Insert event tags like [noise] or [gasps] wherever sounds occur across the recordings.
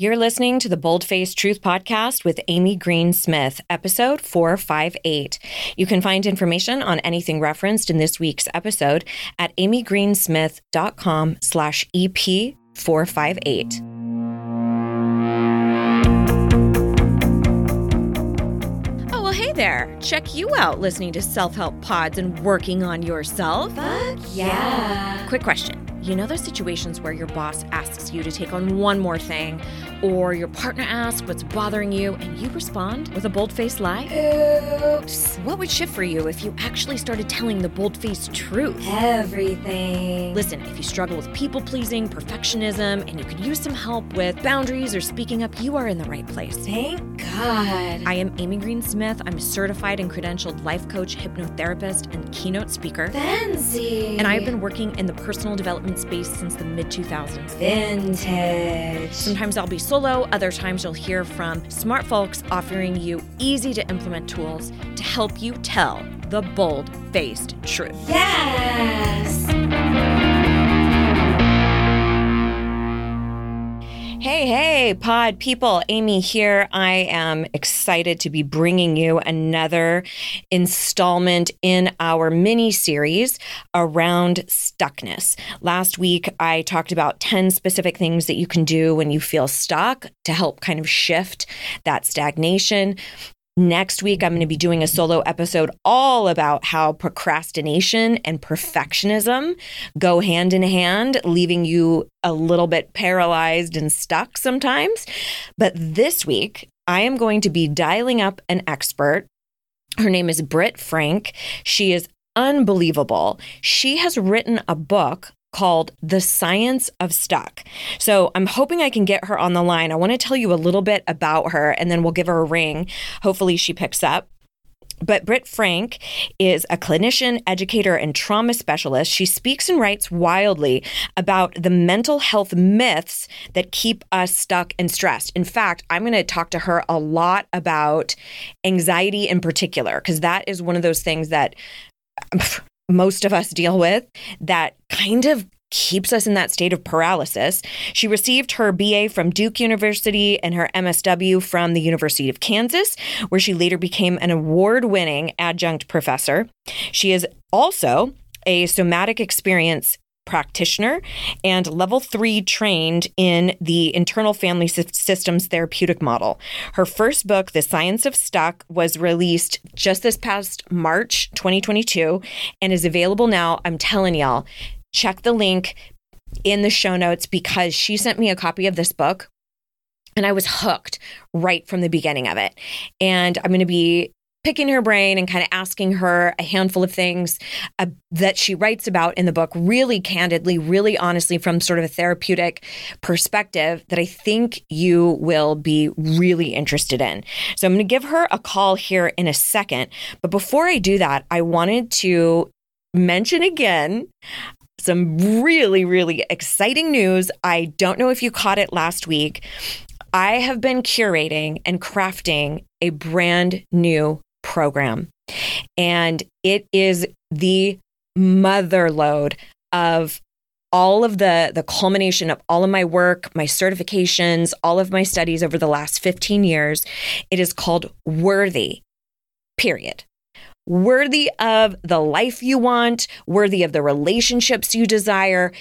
You're listening to the Boldface Truth Podcast with Amy Green Smith, episode 458. You can find information on anything referenced in this week's episode at amygreensmith.com slash EP458. Oh, well, hey there. Check you out listening to self help pods and working on yourself. Fuck yeah. Quick question. You know those situations where your boss asks you to take on one more thing, or your partner asks what's bothering you, and you respond with a bold faced lie? Oops. What would shift for you if you actually started telling the bold faced truth? Everything. Listen, if you struggle with people pleasing, perfectionism, and you could use some help with boundaries or speaking up, you are in the right place. Thank God. I am Amy Green Smith. I'm a certified and credentialed life coach, hypnotherapist, and keynote speaker. Fancy. And I've been working in the personal development space since the mid 2000s. vintage. Sometimes I'll be solo, other times you'll hear from smart folks offering you easy to implement tools to help you tell the bold faced truth. Yes. Hey, hey, pod people, Amy here. I am excited to be bringing you another installment in our mini series around stuckness. Last week, I talked about 10 specific things that you can do when you feel stuck to help kind of shift that stagnation. Next week, I'm going to be doing a solo episode all about how procrastination and perfectionism go hand in hand, leaving you a little bit paralyzed and stuck sometimes. But this week, I am going to be dialing up an expert. Her name is Britt Frank. She is unbelievable. She has written a book called The Science of Stuck. So I'm hoping I can get her on the line. I want to tell you a little bit about her and then we'll give her a ring. Hopefully she picks up. But Britt Frank is a clinician, educator, and trauma specialist. She speaks and writes wildly about the mental health myths that keep us stuck and stressed. In fact, I'm going to talk to her a lot about anxiety in particular, because that is one of those things that most of us deal with that kind of keeps us in that state of paralysis. She received her BA from Duke University and her MSW from the University of Kansas, where she later became an award winning adjunct professor. She is also a somatic experience practitioner and level three trained in the internal family systems therapeutic model. Her first book, The Science of Stuck, was released just this past March 2022 and is available now. I'm telling y'all, check the link in the show notes because she sent me a copy of this book and I was hooked right from the beginning of it. And I'm going to be picking her brain and kind of asking her a handful of things uh, that she writes about in the book, really candidly, really honestly, from sort of a therapeutic perspective that I think you will be really interested in. So I'm going to give her a call here in a second. But before I do that, I wanted to mention again some really, really exciting news. I don't know if you caught it last week. I have been curating and crafting a brand new program. And it is the mother lode of all of the the culmination of all of my work, my certifications, all of my studies over the last 15 years. It is called Worthy. Period. Worthy of the life you want, worthy of the relationships you desire.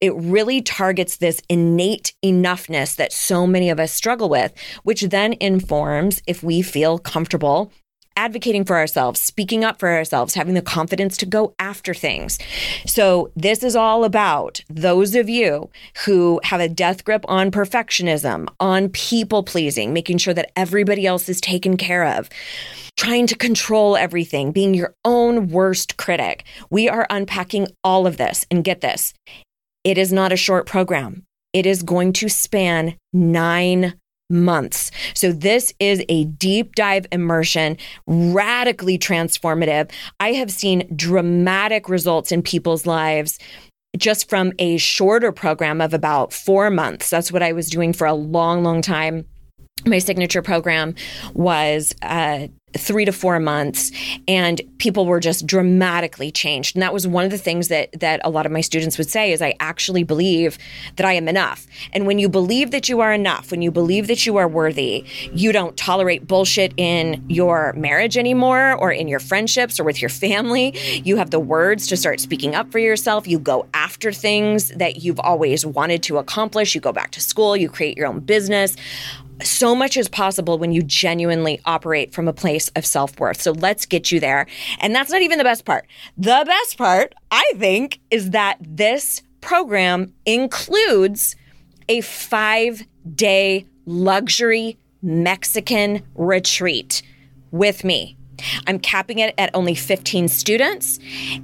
It really targets this innate enoughness that so many of us struggle with, which then informs if we feel comfortable advocating for ourselves, speaking up for ourselves, having the confidence to go after things. So, this is all about those of you who have a death grip on perfectionism, on people pleasing, making sure that everybody else is taken care of. Trying to control everything, being your own worst critic. We are unpacking all of this. And get this it is not a short program, it is going to span nine months. So, this is a deep dive immersion, radically transformative. I have seen dramatic results in people's lives just from a shorter program of about four months. That's what I was doing for a long, long time. My signature program was uh, three to four months and people were just dramatically changed. And that was one of the things that that a lot of my students would say is i actually believe that i am enough. And when you believe that you are enough when you believe that you are worthy you don't tolerate bullshit in your marriage anymore or in your friendships or with your family. You have the words to start speaking up for yourself. You go after things that you've always wanted to accomplish. You go back to school. You create your own business so much is possible when you genuinely operate from a place of self worth. So let's get you there. And that's not even the best part. The best part, I think, is that this program includes a five day luxury Mexican retreat with me. I'm capping it at only 15 students.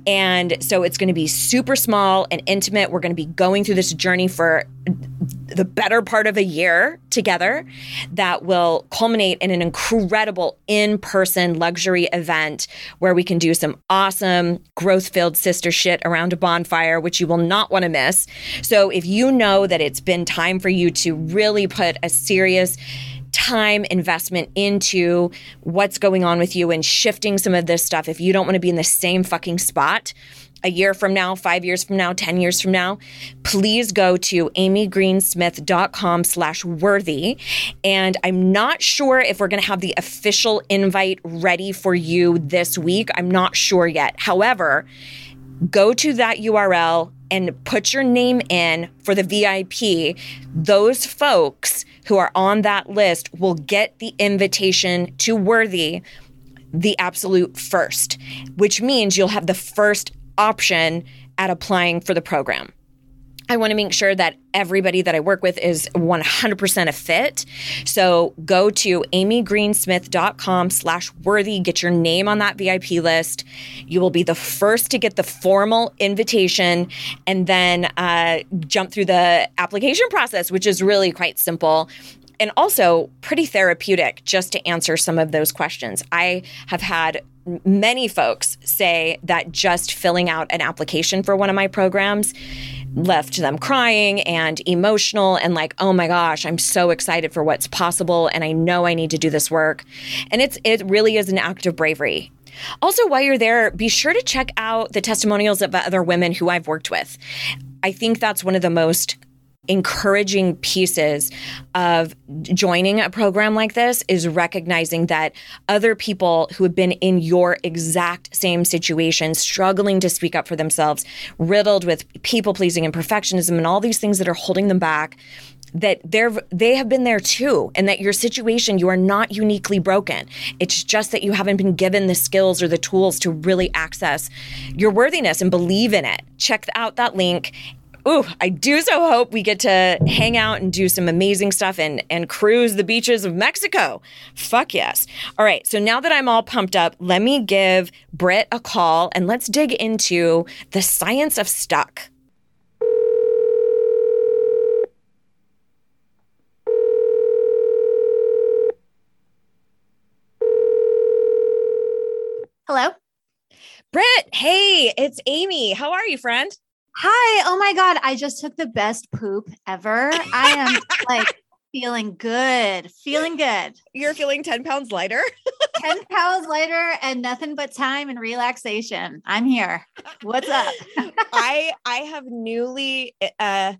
And so it's going to be super small and intimate. We're going to be going through this journey for the better part of a year together that will culminate in an incredible in person luxury event where we can do some awesome growth filled sister shit around a bonfire, which you will not want to miss. So if you know that it's been time for you to really put a serious time investment into what's going on with you and shifting some of this stuff if you don't want to be in the same fucking spot a year from now, five years from now, 10 years from now, please go to amygreensmith.com slash worthy. And I'm not sure if we're going to have the official invite ready for you this week. I'm not sure yet. However, go to that URL and put your name in for the VIP. Those folks who are on that list will get the invitation to Worthy the absolute first, which means you'll have the first option at applying for the program. I want to make sure that everybody that I work with is 100% a fit. So go to amygreensmith.com slash worthy, get your name on that VIP list. You will be the first to get the formal invitation and then uh, jump through the application process, which is really quite simple and also pretty therapeutic just to answer some of those questions. I have had many folks say that just filling out an application for one of my programs left them crying and emotional and like oh my gosh i'm so excited for what's possible and i know i need to do this work. And it's it really is an act of bravery. Also while you're there be sure to check out the testimonials of other women who i've worked with. I think that's one of the most encouraging pieces of joining a program like this is recognizing that other people who have been in your exact same situation, struggling to speak up for themselves, riddled with people pleasing and perfectionism and all these things that are holding them back that they're they have been there too and that your situation you are not uniquely broken. It's just that you haven't been given the skills or the tools to really access your worthiness and believe in it. Check out that link ooh, I do so hope we get to hang out and do some amazing stuff and and cruise the beaches of Mexico. Fuck yes. All right, so now that I'm all pumped up, let me give Britt a call and let's dig into the science of stuck. Hello. Britt, hey, it's Amy. How are you, friend? Hi. Oh my God. I just took the best poop ever. I am [laughs] like feeling good, feeling good. You're feeling 10 pounds lighter? [laughs] 10 pounds lighter and nothing but time and relaxation. I'm here. What's up? [laughs] I I have newly uh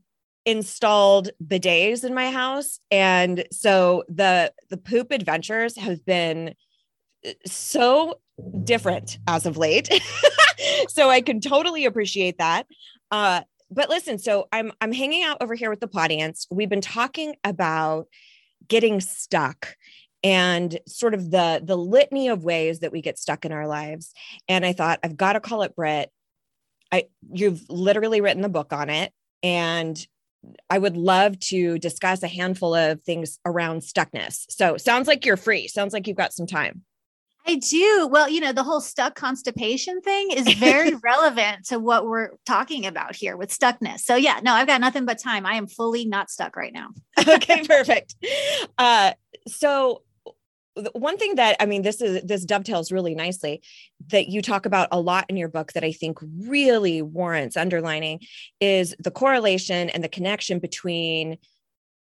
installed bidets in my house and so the the poop adventures have been uh, so different as of late. so I can totally appreciate that. Uh, but listen, so I'm I'm hanging out over here with the audience. We've been talking about getting stuck and sort of the the litany of ways that we get stuck in our lives. And I thought I've got to call it Britt. I you've literally written the book on it, and I would love to discuss a handful of things around stuckness. So sounds like you're free. Sounds like you've got some time. I do. Well, you know, the whole stuck constipation thing is very [laughs] relevant to what we're talking about here with stuckness. So, yeah, no, I've got nothing but time. I am fully not stuck right now. [laughs] okay, perfect. Uh, so, one thing that I mean, this is this dovetails really nicely that you talk about a lot in your book that I think really warrants underlining is the correlation and the connection between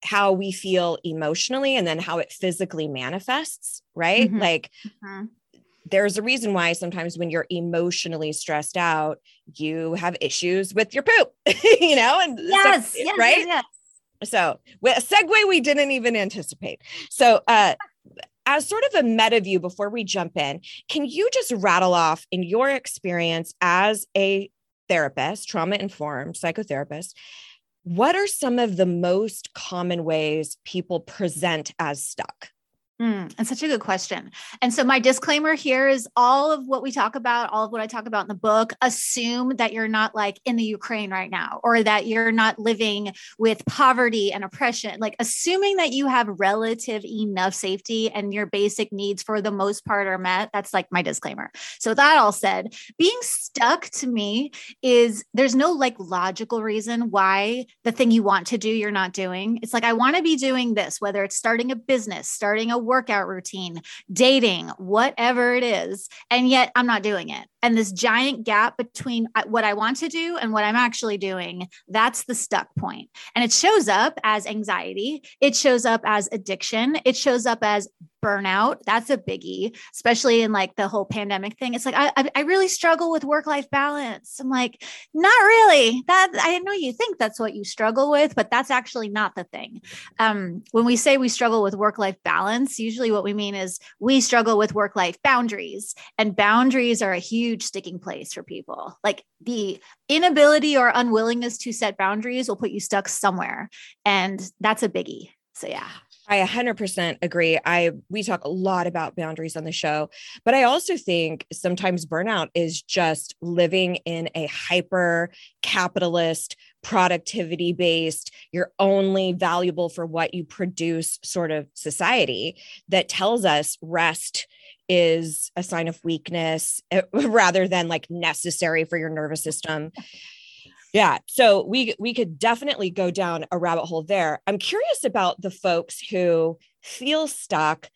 how we feel emotionally and then how it physically manifests, right? Mhm. Like Mhm. there's a reason why sometimes when you're emotionally stressed out, you have issues with your poop, [laughs] you know, and stuff, Yes, yes, right? yes, yes. So, a segue we didn't even anticipate. So, uh, as sort of a meta view before we jump in, can you just rattle off in your experience as a therapist, trauma informed psychotherapist, what are some of the most common ways people present as stuck? Mm, and such a good question. And so, my disclaimer here is all of what we talk about, all of what I talk about in the book, assume that you're not like in the Ukraine right now, or that you're not living with poverty and oppression. Like, assuming that you have relative enough safety and your basic needs for the most part are met. That's like my disclaimer. So, that all said, being stuck to me is there's no like logical reason why the thing you want to do, you're not doing. It's like, I want to be doing this, whether it's starting a business, starting a workout routine, dating, whatever it is. And yet I'm not doing it. And this giant gap between uh, what I want to do and what I'm actually doing, that's the stuck point. And it shows up as anxiety, it shows up as addiction, it shows up as burnout. That's a biggie, especially in like the whole pandemic thing. It's like, I, I- really struggle with work life balance. I'm like, not really. That I know you think that's what you struggle with, but that's actually not the thing. Um, when we say we struggle with work life balance, usually what we mean is we struggle with work life boundaries, and boundaries are a huge sticking place for people. Like the inability or unwillingness to set boundaries will put you stuck somewhere, and that's a biggie. So yeah. I 100% agree. I we talk a lot about boundaries on the show, but I also think sometimes burnout is just living in a hyper capitalist productivity based you're only valuable for what you produce sort of society that tells us rest is a sign of weakness eh, [laughs] rather than like necessary for your nervous system yeah. So we we could definitely go down a rabbit hole there. I'm curious about the folks who feel stuck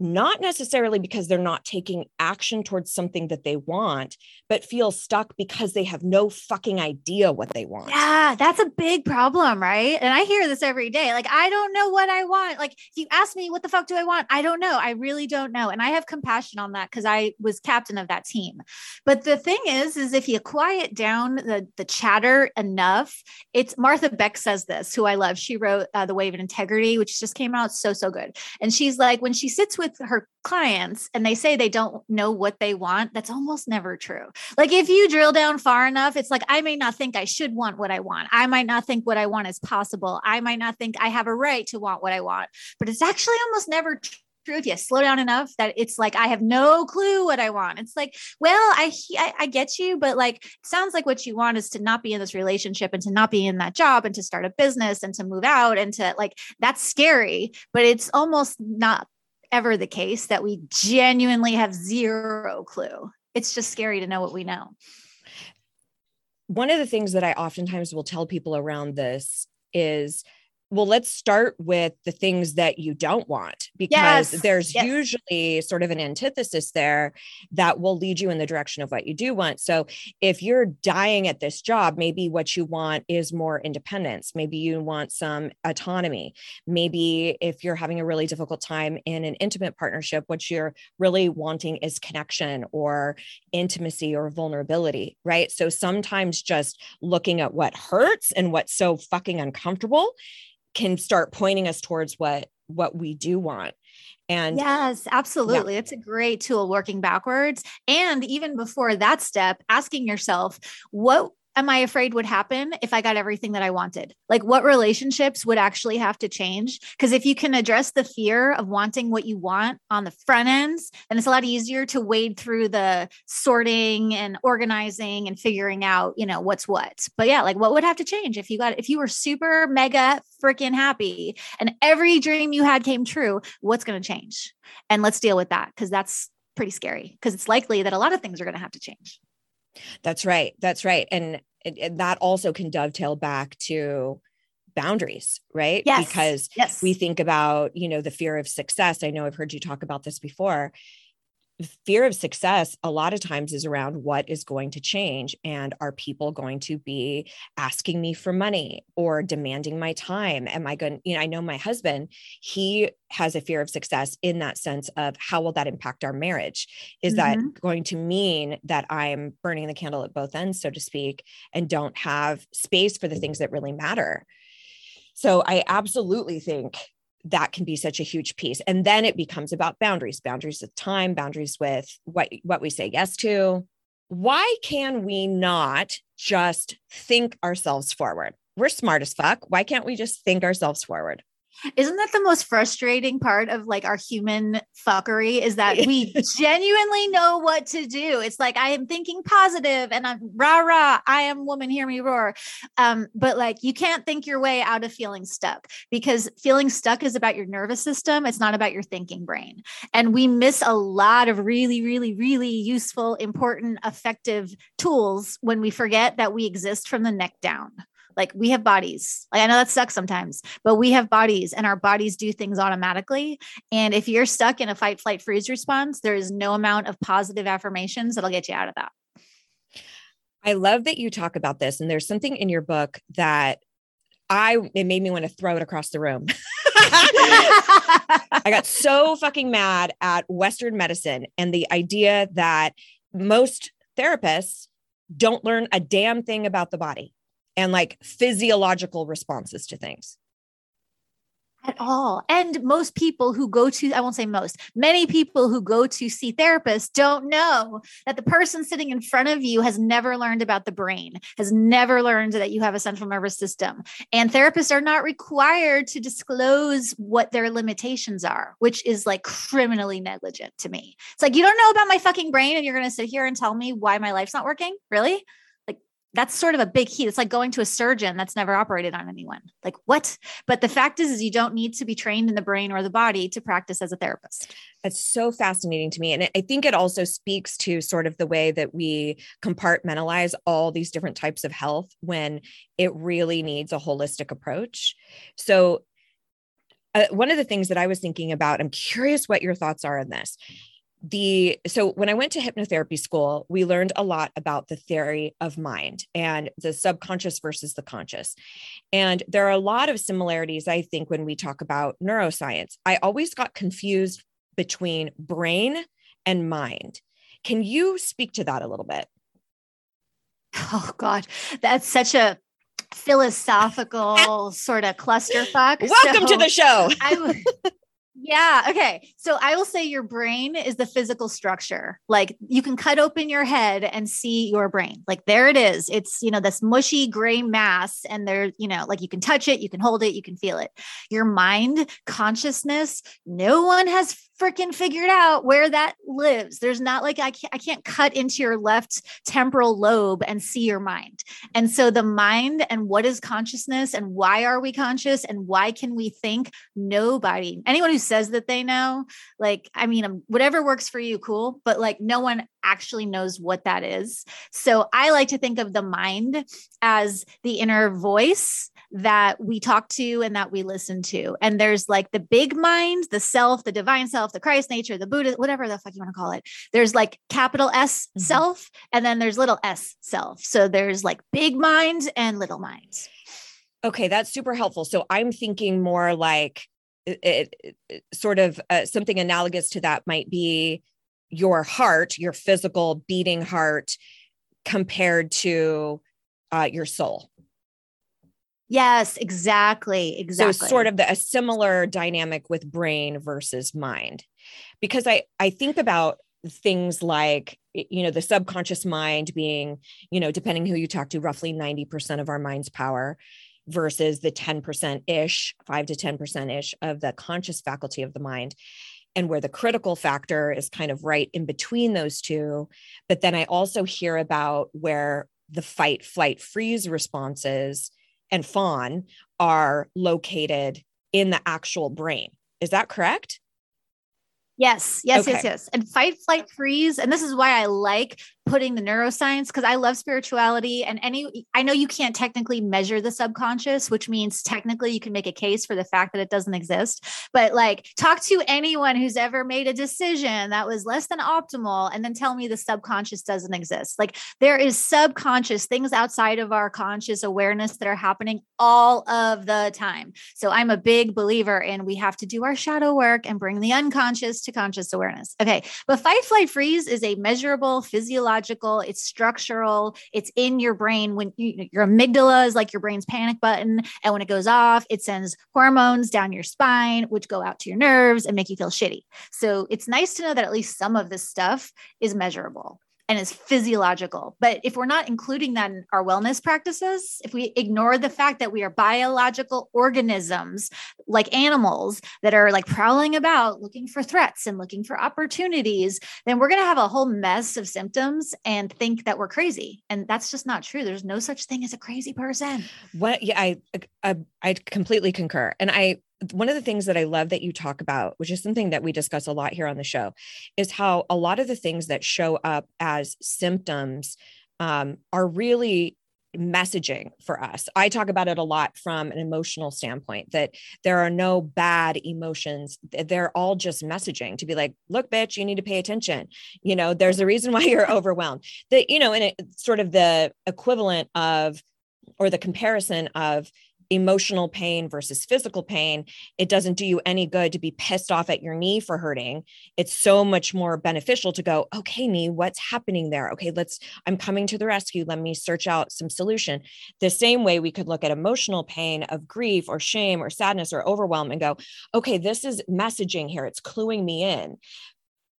not necessarily because they're not taking action towards something that they want, but feel stuck because they have no fucking idea what they want. Yeah, that's a big problem, right? And I hear this every day. Like, I don't know what I want. Like, if you ask me, what the fuck do I want? I don't know. I really don't know. And I have compassion on that because I was captain of that team. But the thing is, is if you quiet down the the chatter enough, it's Martha Beck says this, who I love. She wrote uh, The Way of Integrity, which just came out so so good. And she's like, when she sits with her clients and they say they don't know what they want, that's almost never true. Like if you drill down far enough, it's like I may not think I should want what I want. I might not think what I want is possible. I might not think I have a right to want what I want, but it's actually almost never true if you slow down enough that it's like I have no clue what I want. It's like, well, I I, I get you, but like sounds like what you want is to not be in this relationship and to not be in that job and to start a business and to move out and to like that's scary, but it's almost not ever the case that we genuinely have zero clue. It's just scary to know what we know. One of the things that I oftentimes will tell people around this is well, let's start with the things that you don't want because Yes, there's yes. usually sort of an antithesis there that will lead you in the direction of what you do want. So, if you're dying at this job, maybe what you want is more independence. Maybe you want some autonomy. Maybe if you're having a really difficult time in an intimate partnership, what you're really wanting is connection or intimacy or vulnerability, right? So, sometimes just looking at what hurts and what's so fucking uncomfortable can start pointing us towards what what we do want and Yes, absolutely. It's a great tool working backwards. And even before that step, asking yourself, what am I afraid would happen if I got everything that I wanted? Like, what relationships would actually have to change? Because if you can address the fear of wanting what you want on the front ends, then it's a lot easier to wade through the sorting and organizing and figuring out, you know, what's what. But yeah, like, what would have to change if you got, if you were super mega freaking happy and every dream you had came true? What's going to change? And let's deal with that because that's pretty scary because it's likely that a lot of things are going to have to change. That's right. That's right. And, and- that also can dovetail back to boundaries right? Yes. because Yes. we think about you know the fear of success. I know i've heard you talk about this before fear of success a lot of times is around what is going to change and are people going to be asking me for money or demanding my time? Am i going you know i know my husband he has a fear of success in that sense of how will that impact our marriage? Is mm-hmm. that going to mean that i'm burning the candle at both ends so to speak and don't have space for the things that really matter? So i absolutely think that can be such a huge piece. And then it becomes about boundaries boundaries with time boundaries with what what we say yes to. Why can we not just think ourselves forward? We're smart as fuck. Why can't we just think ourselves forward isn't that the most frustrating part of like our human fuckery is that we [laughs] genuinely know what to do. It's like I am thinking positive and I'm rah rah, I am woman, hear me roar. Um, but like you can't think your way out of feeling stuck because feeling stuck is about your nervous system. It's not about your thinking brain. And we miss a lot of really, really, really useful, important, effective tools when we forget that we exist from the neck down. Like we have bodies. Like I know that sucks sometimes, but we have bodies and our bodies do things automatically. And if you're stuck in a fight, flight, freeze response, there is no amount of positive affirmations that'll get you out of that. I love that you talk about this. And there's something in your book that I, it made me want to throw it across the room. [laughs] I got so fucking mad at Western medicine and the idea that most therapists don't learn a damn thing about the body and like physiological responses to things at all. And most people who go to, I won't say most, many people who go to see therapists don't know that the person sitting in front of you has never learned about the brain, has never learned that you have a central nervous system. And therapists are not required to disclose what their limitations are, which is like criminally negligent to me. It's like, you don't know about my fucking brain and you're going to sit here and tell me why my life's not working? Really? That's sort of a big key. It's like going to a surgeon that's never operated on anyone. Like what? But the fact is, is you don't need to be trained in the brain or the body to practice as a therapist. That's so fascinating to me. And I think it also speaks to sort of the way that we compartmentalize all these different types of health when it really needs a holistic approach. So uh, one of the things that I was thinking about, I'm curious what your thoughts are on this the so when i went to hypnotherapy school we learned a lot about the theory of mind and the subconscious versus the conscious. And there are a lot of similarities i think when we talk about neuroscience. I always got confused between brain and mind. Can you speak to that a little bit? Oh god that's such a philosophical [laughs] sort of clusterfuck. Welcome so to the show. I, [laughs] yeah. Okay. So I will say your brain is the physical structure. Like you can cut open your head and see your brain. Like there it is. It's, you know, this mushy gray mass. And there, you know, like you can touch it, you can hold it, you can feel it. Your mind, consciousness, no one has freaking figured out where that lives. There's not like I can't I can't cut into your left temporal lobe and see your mind. And so the mind and what is consciousness and why are we conscious and why can we think? Nobody, anyone who says that they know, like I mean, um, whatever works for you, cool. But like no one actually knows what that is. So I like to think of the mind as the inner voice that we talk to and that we listen to. And there's like the big mind, the self, the divine self, the Christ nature, the Buddha, whatever the fuck you want to call it. There's like capital S mm-hmm. self, and then there's little s self. So there's like big minds and little minds. Okay, that's super helpful. So I'm thinking more like it, it, it sort of uh, something analogous to that might be your heart, your physical beating heart, compared to uh, your soul. Yes, exactly. Exactly. So sort of the, a similar dynamic with brain versus mind. Because I I think about things like you know the subconscious mind being, you know, depending who you talk to roughly 90% of our mind's power versus the 10% ish, 5 to 10% ish of the conscious faculty of the mind and where the critical factor is kind of right in between those two. But then I also hear about where the fight, flight, freeze responses and fawn are located in the actual brain. Is that correct? Yes, yes, okay. yes, yes. And fight, flight, freeze. And this is why I like putting the neuroscience because I love spirituality and any I know you can't technically measure the subconscious, which means technically you can make a case for the fact that it doesn't exist. But like talk to anyone who's ever made a decision that was less than optimal and then tell me the subconscious doesn't exist. Like there is subconscious things outside of our conscious awareness that are happening all of the time. So I'm a big believer in we have to do our shadow work and bring the unconscious to conscious awareness. Okay. But fight, flight, freeze is a measurable physiological, it's structural, it's in your brain. When you, your amygdala is like your brain's panic button. And when it goes off, it sends hormones down your spine, which go out to your nerves and make you feel shitty. So it's nice to know that at least some of this stuff is measurable and is physiological. But if we're not including that in our wellness practices, if we ignore the fact that we are biological organisms like animals that are like prowling about looking for threats and looking for opportunities, then we're going to have a whole mess of symptoms and think that we're crazy. And that's just not true. There's no such thing as a crazy person. What yeah, I I, I completely concur. And I one of the things that I love that you talk about, which is something that we discuss a lot here on the show, is how a lot of the things that show up as symptoms um, are really messaging for us. I talk about it a lot from an emotional standpoint that there are no bad emotions. They're all just messaging to be like, look, bitch, you need to pay attention. You know, there's a reason why you're [laughs] overwhelmed. That, you know, and it's sort of the equivalent of, or the comparison of emotional pain versus physical pain, it doesn't do you any good to be pissed off at your knee for hurting. It's so much more beneficial to go, okay, knee, what's happening there? Okay, let's, I'm coming to the rescue. Let me search out some solution. The same way we could look at emotional pain of grief or shame or sadness or overwhelm and go, okay, this is messaging here. It's cluing me in.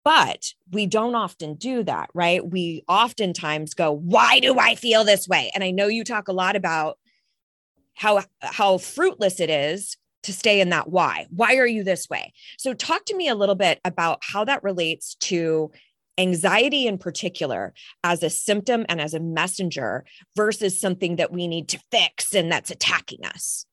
But we don't often do that, right? We oftentimes go, why do I feel this way? And I know you talk a lot about how how fruitless it is to stay in that why why are you this way so talk to me a little bit about how that relates to anxiety in particular as a symptom and as a messenger versus something that we need to fix and that's attacking us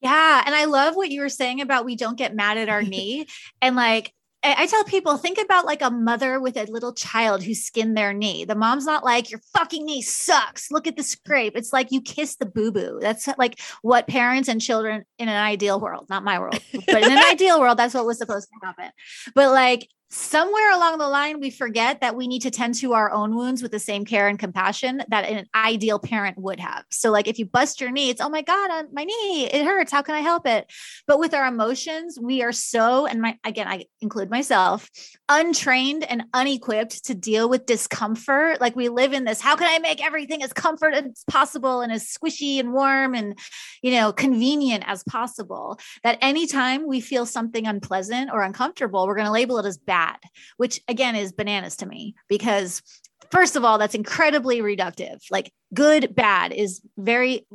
yeah. And I love what you were saying about we don't get mad at our [laughs] knee. And like, I tell people, think about like a mother with a little child who skinned their knee. The mom's not like, your fucking knee sucks. Look at the scrape. It's like you kiss the boo boo. That's like what parents and children in an ideal world, not my world, but in an [laughs] ideal world, that's what was supposed to happen. But like somewhere along the line we forget that we need to tend to our own wounds with the same care and compassion that an ideal parent would have. So like if you bust your knee it's oh my god my knee it hurts. How can i help it? But with our emotions we are so and my again i include myself untrained and unequipped to deal with discomfort. Like we live in this how can i make everything as comfort as possible and as squishy and warm and you know convenient as possible? That anytime we feel something unpleasant or uncomfortable we're going to label it as bad bad, which again is bananas to me because first of all, that's incredibly reductive. Like good, bad is very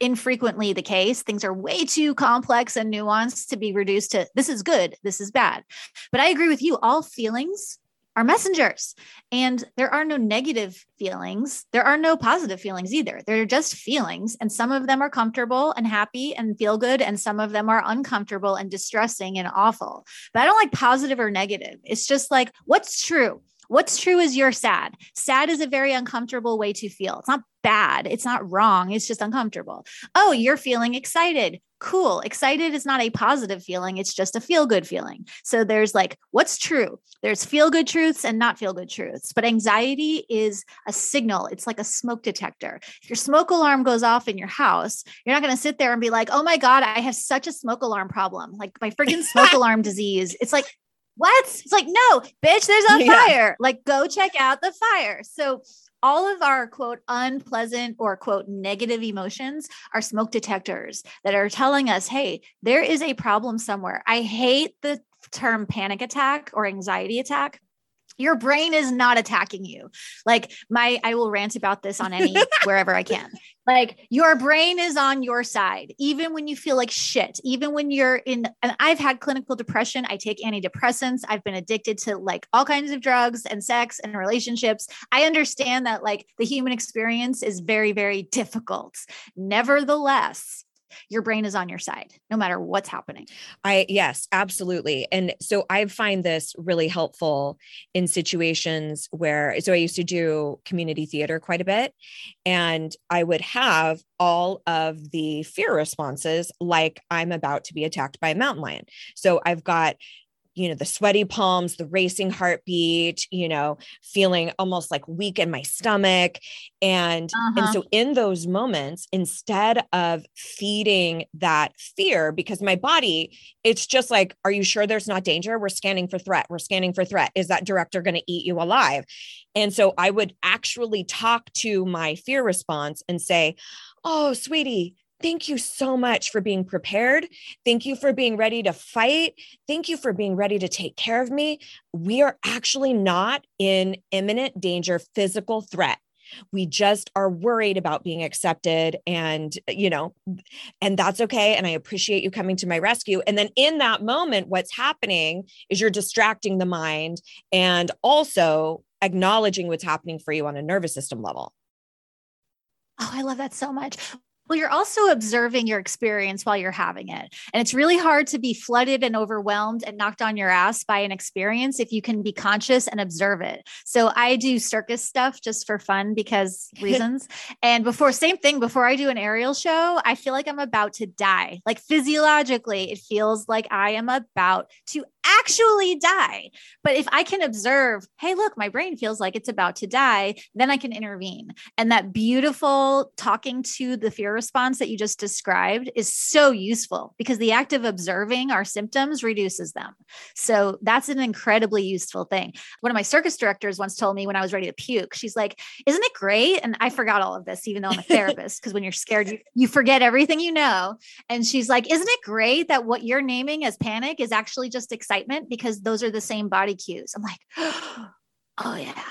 infrequently the case. Things are way too complex and nuanced to be reduced to this is good, this is bad. But I agree with you, all feelings are messengers. And there are no negative feelings. There are no positive feelings either. They're just feelings. And some of them are comfortable and happy and feel good. And some of them are uncomfortable and distressing and awful. But I don't like positive or negative. It's just like, what's true? What's true is you're sad. Sad is a very uncomfortable way to feel. It's not bad. It's not wrong. It's just uncomfortable. Oh, you're feeling excited. Cool. Excited is not a positive feeling. It's just a feel good feeling. So there's like, what's true? There's feel good truths and not feel good truths. But anxiety is a signal. It's like a smoke detector. If your smoke alarm goes off in your house, you're not going to sit there and be like, oh my God, I have such a smoke alarm problem. Like my freaking smoke [laughs] alarm disease. It's like, what? It's like, no, bitch, there's a yeah. fire. Like, go check out the fire. So, all of our quote unpleasant or quote negative emotions are smoke detectors that are telling us, hey, there is a problem somewhere. I hate the term panic attack or anxiety attack your brain is not attacking you. Like my i will rant about this on any [laughs] wherever i can. Like your brain is on your side even when you feel like shit even when you're in and i've had clinical depression. I take antidepressants. I've been addicted to like all kinds of drugs and sex and relationships. I understand that like the human experience is very very difficult. Nevertheless your brain is on your side no matter what's happening. I yes, absolutely. And so I find this really helpful in situations where so I used to do community theater quite a bit and I would have all of the fear responses like I'm about to be attacked by a mountain lion. So I've got you know, the sweaty palms, the racing heartbeat, you know, feeling almost like weak in my stomach. And, uh-huh. and so in those moments, instead of feeding that fear, because my body, it's just like, are you sure there's not danger? We're scanning for threat. We're scanning for threat. Is that director going to eat you alive? And so I would actually talk to my fear response and say, Oh, sweetie, Thank you so much for being prepared. Thank you for being ready to fight. Thank you for being ready to take care of me. We are actually not in imminent danger, physical threat. We just are worried about being accepted and, you know, and that's okay. And I appreciate you coming to my rescue. And then in that moment, what's happening is you're distracting the mind and also acknowledging what's happening for you on a nervous system level. Oh, I love that so much. Well, you're also observing your experience while you're having it. And it's really hard to be flooded and overwhelmed and knocked on your ass by an experience if you can be conscious and observe it. So I do circus stuff just for fun because [laughs] reasons. and before, same thing, before I do an aerial show, I feel like I'm about to die. Like physiologically, it feels like I am about to actually die. But if I can observe, hey, look, my brain feels like it's about to die, then I can intervene. And that beautiful talking to the fear response that you just described is so useful because the act of observing our symptoms reduces them. So that's an incredibly useful thing. One of my circus directors once told me when I was ready to puke, she's like, Isn't it great? And I forgot all of this, even though I'm a [laughs] therapist, because when you're scared, you, you forget everything you know. And she's like, Isn't it great that what you're naming as panic is actually just excitement? excitement because those are the same body cues. I'm like, [gasps] oh yeah,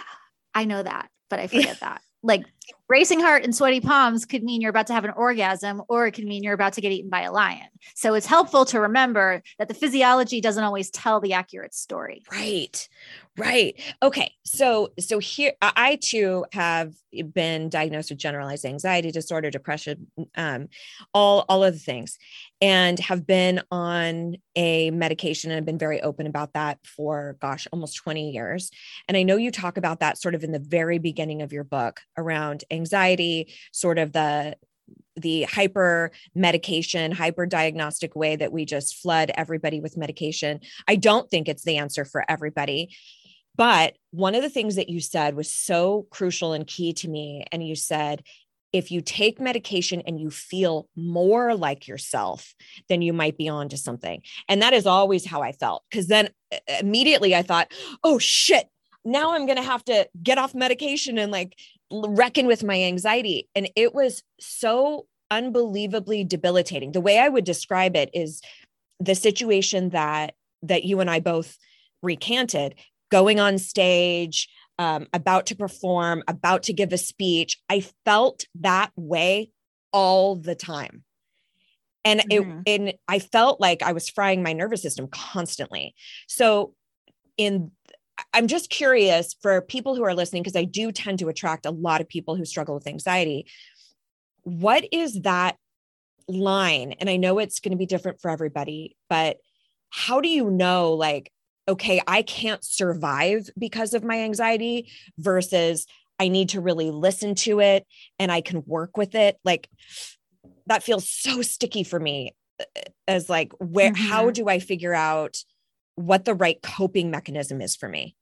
I know that, but I forget that. Like racing heart and sweaty palms could mean you're about to have an orgasm or it could mean you're about to get eaten by a lion. So it's helpful to remember that the physiology doesn't always tell the accurate story. Right. Right. Okay. So so here I too have been diagnosed with generalized anxiety disorder, depression, um, all all of the things, and have been on a medication and have been very open about that for gosh, almost 20 years. And I know you talk about that sort of in the very beginning of your book around anxiety, sort of the the hyper medication, hyper diagnostic way that we just flood everybody with medication. I don't think it's the answer for everybody. But one of the things that you said was so crucial and key to me. And you said, if you take medication and you feel more like yourself, then you might be on to something. And that is always how I felt. Because then uh, immediately I thought, oh shit, now I'm going to have to get off medication and like reckon with my anxiety. And it was so unbelievably debilitating. The way I would describe it is the situation that that you and I both recanted going on stage, um, about to perform, about to give a speech. I felt that way all the time. And mm-hmm. it and I felt like I was frying my nervous system constantly. So in I'm just curious for people who are listening, because I do tend to attract a lot of people who struggle with anxiety. What is that line? And I know it's going to be different for everybody, but how do you know, like, okay, I can't survive because of my anxiety versus I need to really listen to it and I can work with it. Like that feels so sticky for me uh, as like where mm-hmm. how do I figure out what the right coping mechanism is for me?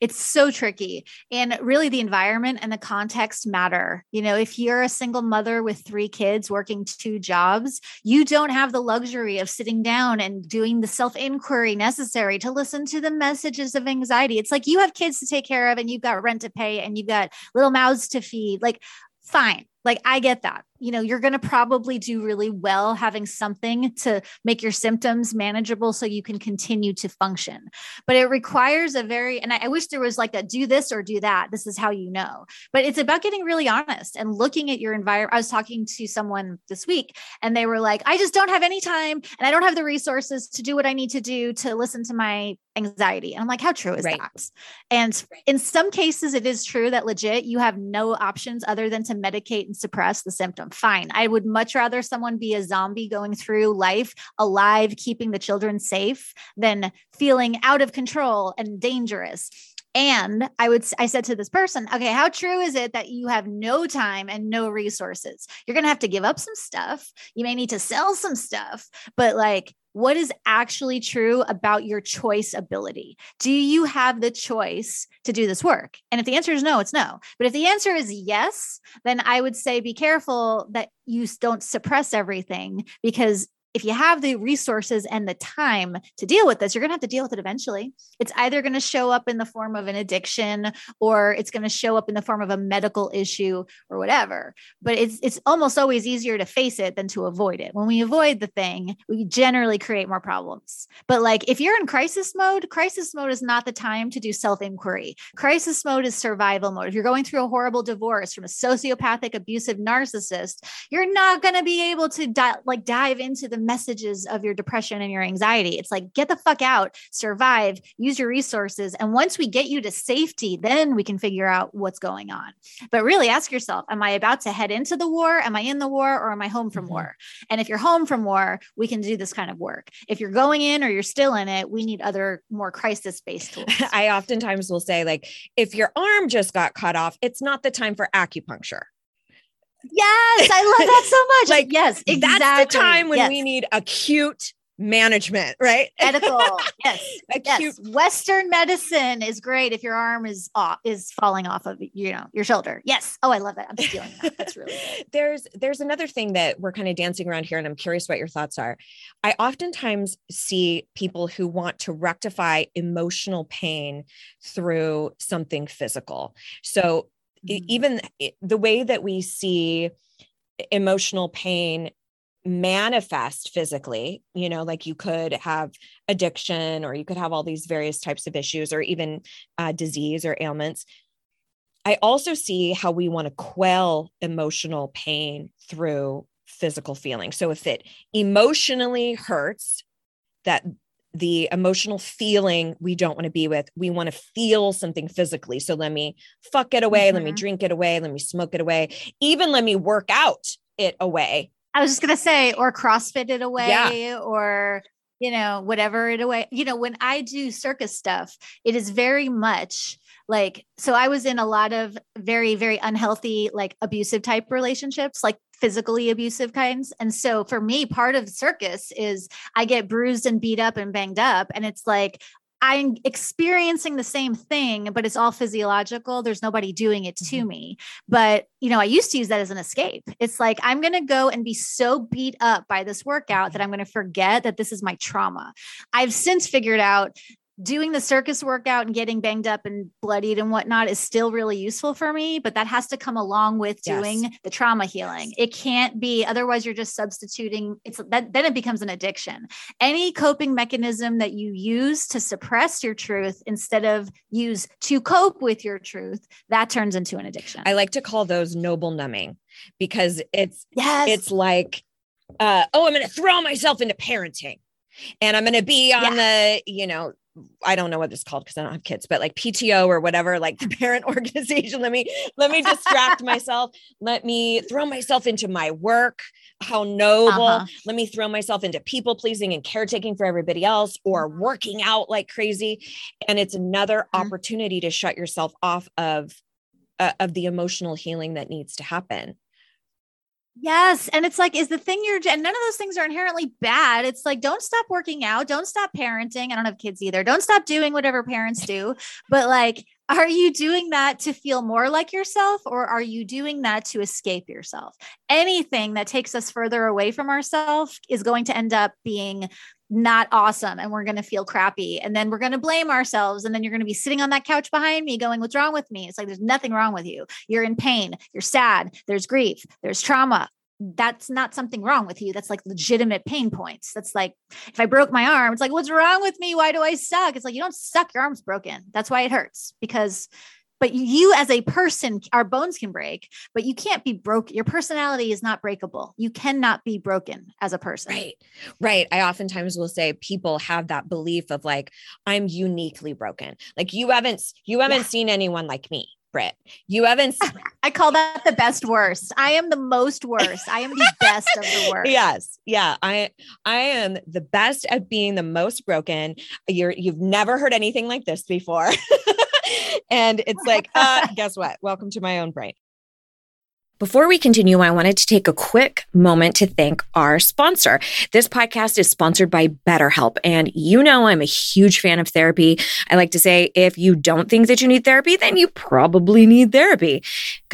It's so tricky. And really, the environment and the context matter. You know, if you're a single mother with three kids working two jobs, you don't have the luxury of sitting down and doing the self inquiry necessary to listen to the messages of anxiety. It's like you have kids to take care of and you've got rent to pay and you've got little mouths to feed. Like, fine. Like, I get that. You know you're going to probably do really well having something to make your symptoms manageable so you can continue to function. But it requires a very and I, I, wish there was like a do this or do that. This is how you know. But it's about getting really honest and looking at your environment i was talking to someone this week and they were like i just don't have any time and i don't have the resources to do what i need to do to listen to my anxiety. And i'm like how true is right. that? And in some cases it is true that legit you have no options other than to medicate and suppress the symptom. Fine. I would much rather someone be a zombie going through life alive, keeping the children safe, than feeling out of control and dangerous. And I would, I said to this person, okay, how true is it that you have no time and no resources? You're going to have to give up some stuff. You may need to sell some stuff, but like, what is actually true about your choice ability? Do you have the choice to do this work? And if the answer is no, it's no. But if the answer is yes, then I would say be careful that you don't suppress everything because if you have the resources and the time to deal with this, you're going to have to deal with it eventually. It's either going to show up in the form of an addiction or it's going to show up in the form of a medical issue or whatever. But it's it's almost always easier to face it than to avoid it. When we avoid the thing, we generally create more problems. But like if you're in crisis mode, crisis mode is not the time to do self-inquiry. Crisis mode is survival mode. If you're going through a horrible divorce from a sociopathic abusive narcissist, you're not going to be able to di- like dive into the messages of your depression and your anxiety. It's like, get the fuck out, survive, use your resources. And once we get you to safety, then we can figure out what's going on. But really ask yourself, am I about to head into the war? Am I in the war or am I home from mm-hmm. war? And if you're home from war, we can do this kind of work. If you're going in or you're still in it, we need other more crisis based [laughs] tools. I oftentimes will say, like, if your arm just got cut off, it's not the time for acupuncture. Yes, I love that so much. like, yes, exactly. That's the time when yes. we need acute management, right? [laughs] Medical. Yes. Acute. Yes. Western medicine is great if your arm is off is falling off of you know your shoulder. Yes. Oh, I love that. I'm stealing that. That's really good. [laughs] there's there's another thing that we're kind of dancing around here, and I'm curious what your thoughts are. I oftentimes see people who want to rectify emotional pain through something physical. So mm-hmm. even the way that we see emotional pain manifest physically you know like you could have addiction or you could have all these various types of issues or even uh, disease or ailments i also see how we want to quell emotional pain through physical feeling so if it emotionally hurts that the emotional feeling we don't want to be with. We want to feel something physically. So let me fuck it away. Mm-hmm. Let me mm-hmm. drink it away. Let me smoke it away. Even let me work out it away. I was just going to say, or CrossFit it away, yeah. or, you know, whatever it away. You know, when I do circus stuff, it is very much like so i was in a lot of very very unhealthy like abusive type relationships like physically abusive kinds. And so for me, part of circus is I get bruised and beat up and banged up. And it's like, I'm experiencing the same thing, but it's all physiological. There's nobody doing it to mm-hmm. me. But, you know, I used to use that as an escape. It's like, I'm going to go and be so beat up by this workout that I'm going to forget that this is my trauma. I've since figured out doing the circus workout and getting banged up and bloodied and whatnot is still really useful for me, but that has to come along with doing yes. the trauma healing. It can't be otherwise you're just substituting it's that then it becomes an addiction. Any coping mechanism that you use to suppress your truth instead of use to cope with your truth, that turns into an addiction. I like to call those noble numbing because it's yes. it's like uh, oh, I'm going to throw myself into parenting and I'm going to be on yeah. the, you know, I don't know what it's called because I don't have kids, but like PTO or whatever, like the [laughs] parent [laughs] organization. Let me let me distract [laughs] myself. Let me throw myself into my work. How noble. Uh-huh. Let me throw myself into people pleasing and caretaking for everybody else or mm-hmm. working out like crazy. And it's another mm-hmm. opportunity to shut yourself off of uh, of the emotional healing that needs to happen. Yes. And it's like, is the thing you're, and none of those things are inherently bad. It's like, don't stop working out. Don't stop parenting. I don't have kids either. Don't stop doing whatever parents do. But like, are you doing that to feel more like yourself or are you doing that to escape yourself? Anything that takes us further away from ourselves is going to end up being not awesome and we're going to feel crappy and then we're going to blame ourselves and then you're going to be sitting on that couch behind me going what's wrong with me? It's like there's nothing wrong with you. You're in pain you're sad there's grief there's trauma. That's not something wrong with you. That's like legitimate pain points. That's like if i broke my arm it's like what's wrong with me? Why do i suck? It's like you don't suck your arm's broken. That's why it hurts because but you as a person our bones can break but you can't be broken your personality is not breakable you cannot be broken as a person right right i oftentimes will say people have that belief of like i'm uniquely broken like you haven't you haven't yeah. seen anyone like me Britt. You haven't. [laughs] I call that the best worst. I am the most worst. I am the best of the [laughs] worst. Yes. Yeah. I I am the best at being the most broken. You're you've never heard anything like this before. [laughs] [laughs] and it's like, uh, [laughs] guess what? Welcome to my own brain. Before we continue, I wanted to take a quick moment to thank our sponsor. This podcast is sponsored by BetterHelp. And you know, I'm a huge fan of therapy. I like to say, if you don't think that you need therapy, then you probably need therapy.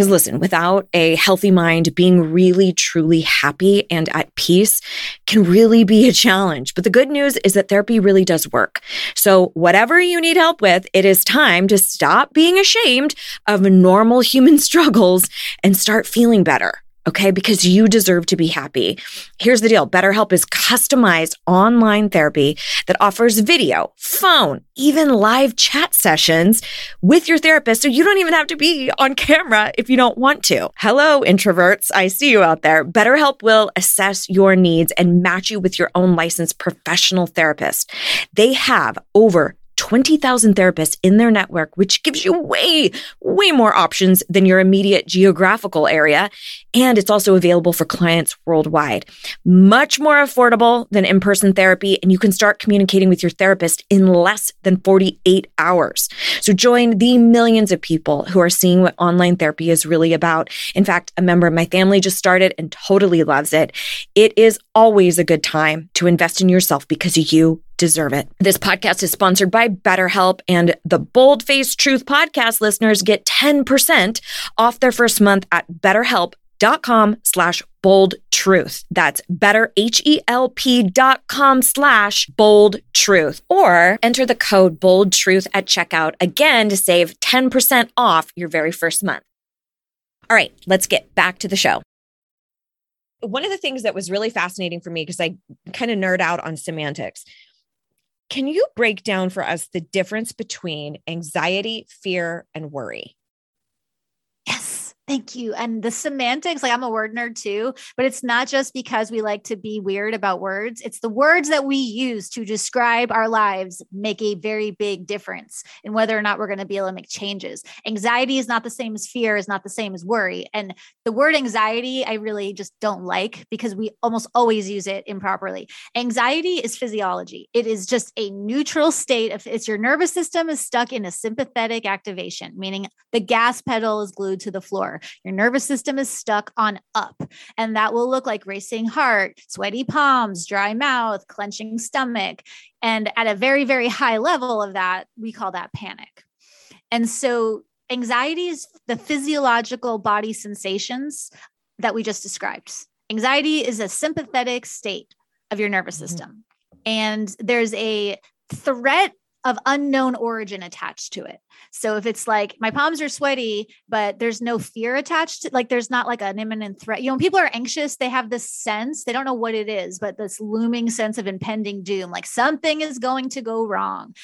Because listen, without a healthy mind, being really, truly happy and at peace can really be a challenge. But the good news is that therapy really does work. So, whatever you need help with, it is time to stop being ashamed of normal human [laughs] struggles and start feeling better. Okay, because you deserve to be happy. Here's the deal BetterHelp is customized online therapy that offers video, phone, even live chat sessions with your therapist. So you don't even have to be on camera if you don't want to. Hello, introverts. I see you out there. BetterHelp will assess your needs and match you with your own licensed professional therapist. They have over 20,000 therapists in their network, which gives you way, way more options than your immediate geographical area. And it's also available for clients worldwide. Much more affordable than in person therapy. And you can start communicating with your therapist in less than 48 hours. So join the millions of people who are seeing what online therapy is really about. In fact, a member of my family just started and totally loves it. It is always a good time to invest in yourself because you deserve it. This podcast is sponsored by BetterHelp, and the Bold Face Truth podcast listeners get 10% off their first month at betterhelp.com slash bold truth. That's betterhelp.com slash bold truth. Or enter the code bold truth at checkout again to save 10% off your very first month. All right, let's get back to the show one of the things that was really fascinating for me because I kind of nerd out on semantics can you break down for us the difference between anxiety, fear, and worry? Thank you. And the semantics, like I'm a word nerd too, but it's not just because we like to be weird about words. It's the words that we use to describe our lives make a very big difference in whether or not we're going to be able to make changes. Anxiety is not the same as fear, is not the same as worry. And the word anxiety, I really just don't like because we almost always use it improperly. Anxiety is physiology, it is just a neutral state of it's your nervous system is stuck in a sympathetic activation, meaning the gas pedal is glued to the floor. Your nervous system is stuck on up, and that will look like racing heart, sweaty palms, dry mouth, clenching stomach. And at a very, very high level of that, we call that panic. And so, anxiety is the physiological body sensations that we just described. Anxiety is a sympathetic state of your nervous mm-hmm. system. Mm-hmm. And there's a threat of unknown origin attached to it. So if it's like my palms are sweaty, but there's no fear attached to like there's not like an imminent threat. You know, when people are anxious, they have this sense, they don't know what it is, but this looming sense of impending doom, like something is going to go wrong.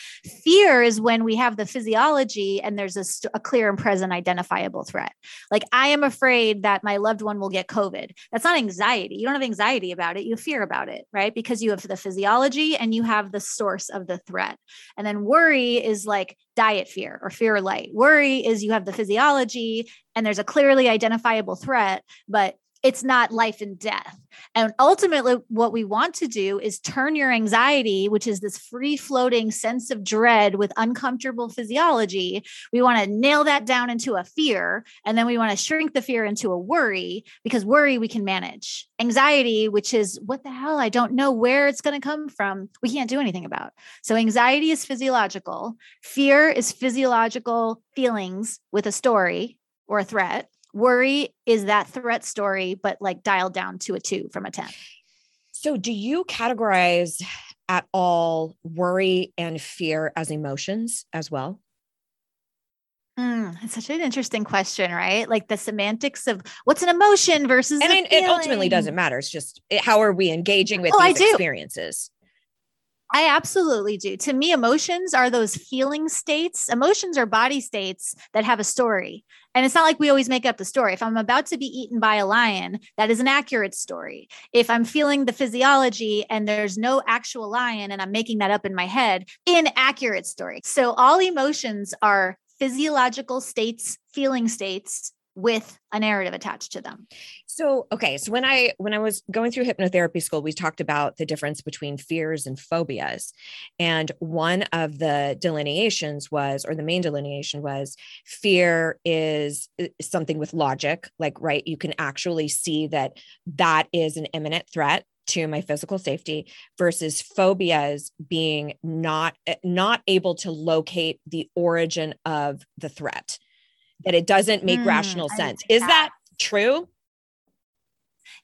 Fear is when we have the physiology and there's a, a clear and present identifiable threat. Like I am afraid that my loved one will get COVID. That's not anxiety. You don't have anxiety about it, you fear about it, right? Because you have the physiology and you have the source of the threat. And then worry is like diet fear or fear light. Worry is you have the physiology and there's a clearly identifiable threat, but it's not life and death. And ultimately, what we want to do is turn your anxiety, which is this free floating sense of dread with uncomfortable physiology, we want to nail that down into a fear. And then we want to shrink the fear into a worry because worry we can manage. Anxiety, which is what the hell? I don't know where it's going to come from, we can't do anything about. So, anxiety is physiological, fear is physiological feelings with a story or a threat Worry is that threat story, but like dialed down to a two from a 10. So, do you categorize at all worry and fear as emotions as well? Mm, it's such an interesting question, right? Like the semantics of what's an emotion versus, and it, it, ultimately doesn't matter. It's just how are we engaging with oh, these experiences? I absolutely do. To me, emotions are those feeling states. Emotions are body states that have a story. And it's not like we always make up the story. If I'm about to be eaten by a lion, that is an accurate story. If I'm feeling the physiology and there's no actual lion and I'm making that up in my head, inaccurate story. So all emotions are physiological states, feeling states with a narrative attached to them. So, okay, so when I when I was going through hypnotherapy school, we talked about the difference between fears and phobias. And one of the delineations was or the main delineation was fear is something with logic, like right, you can actually see that that is an imminent threat to my physical safety versus phobias being not uh, not able to locate the origin of the threat that it doesn't make mm, rational sense. Is that. that true?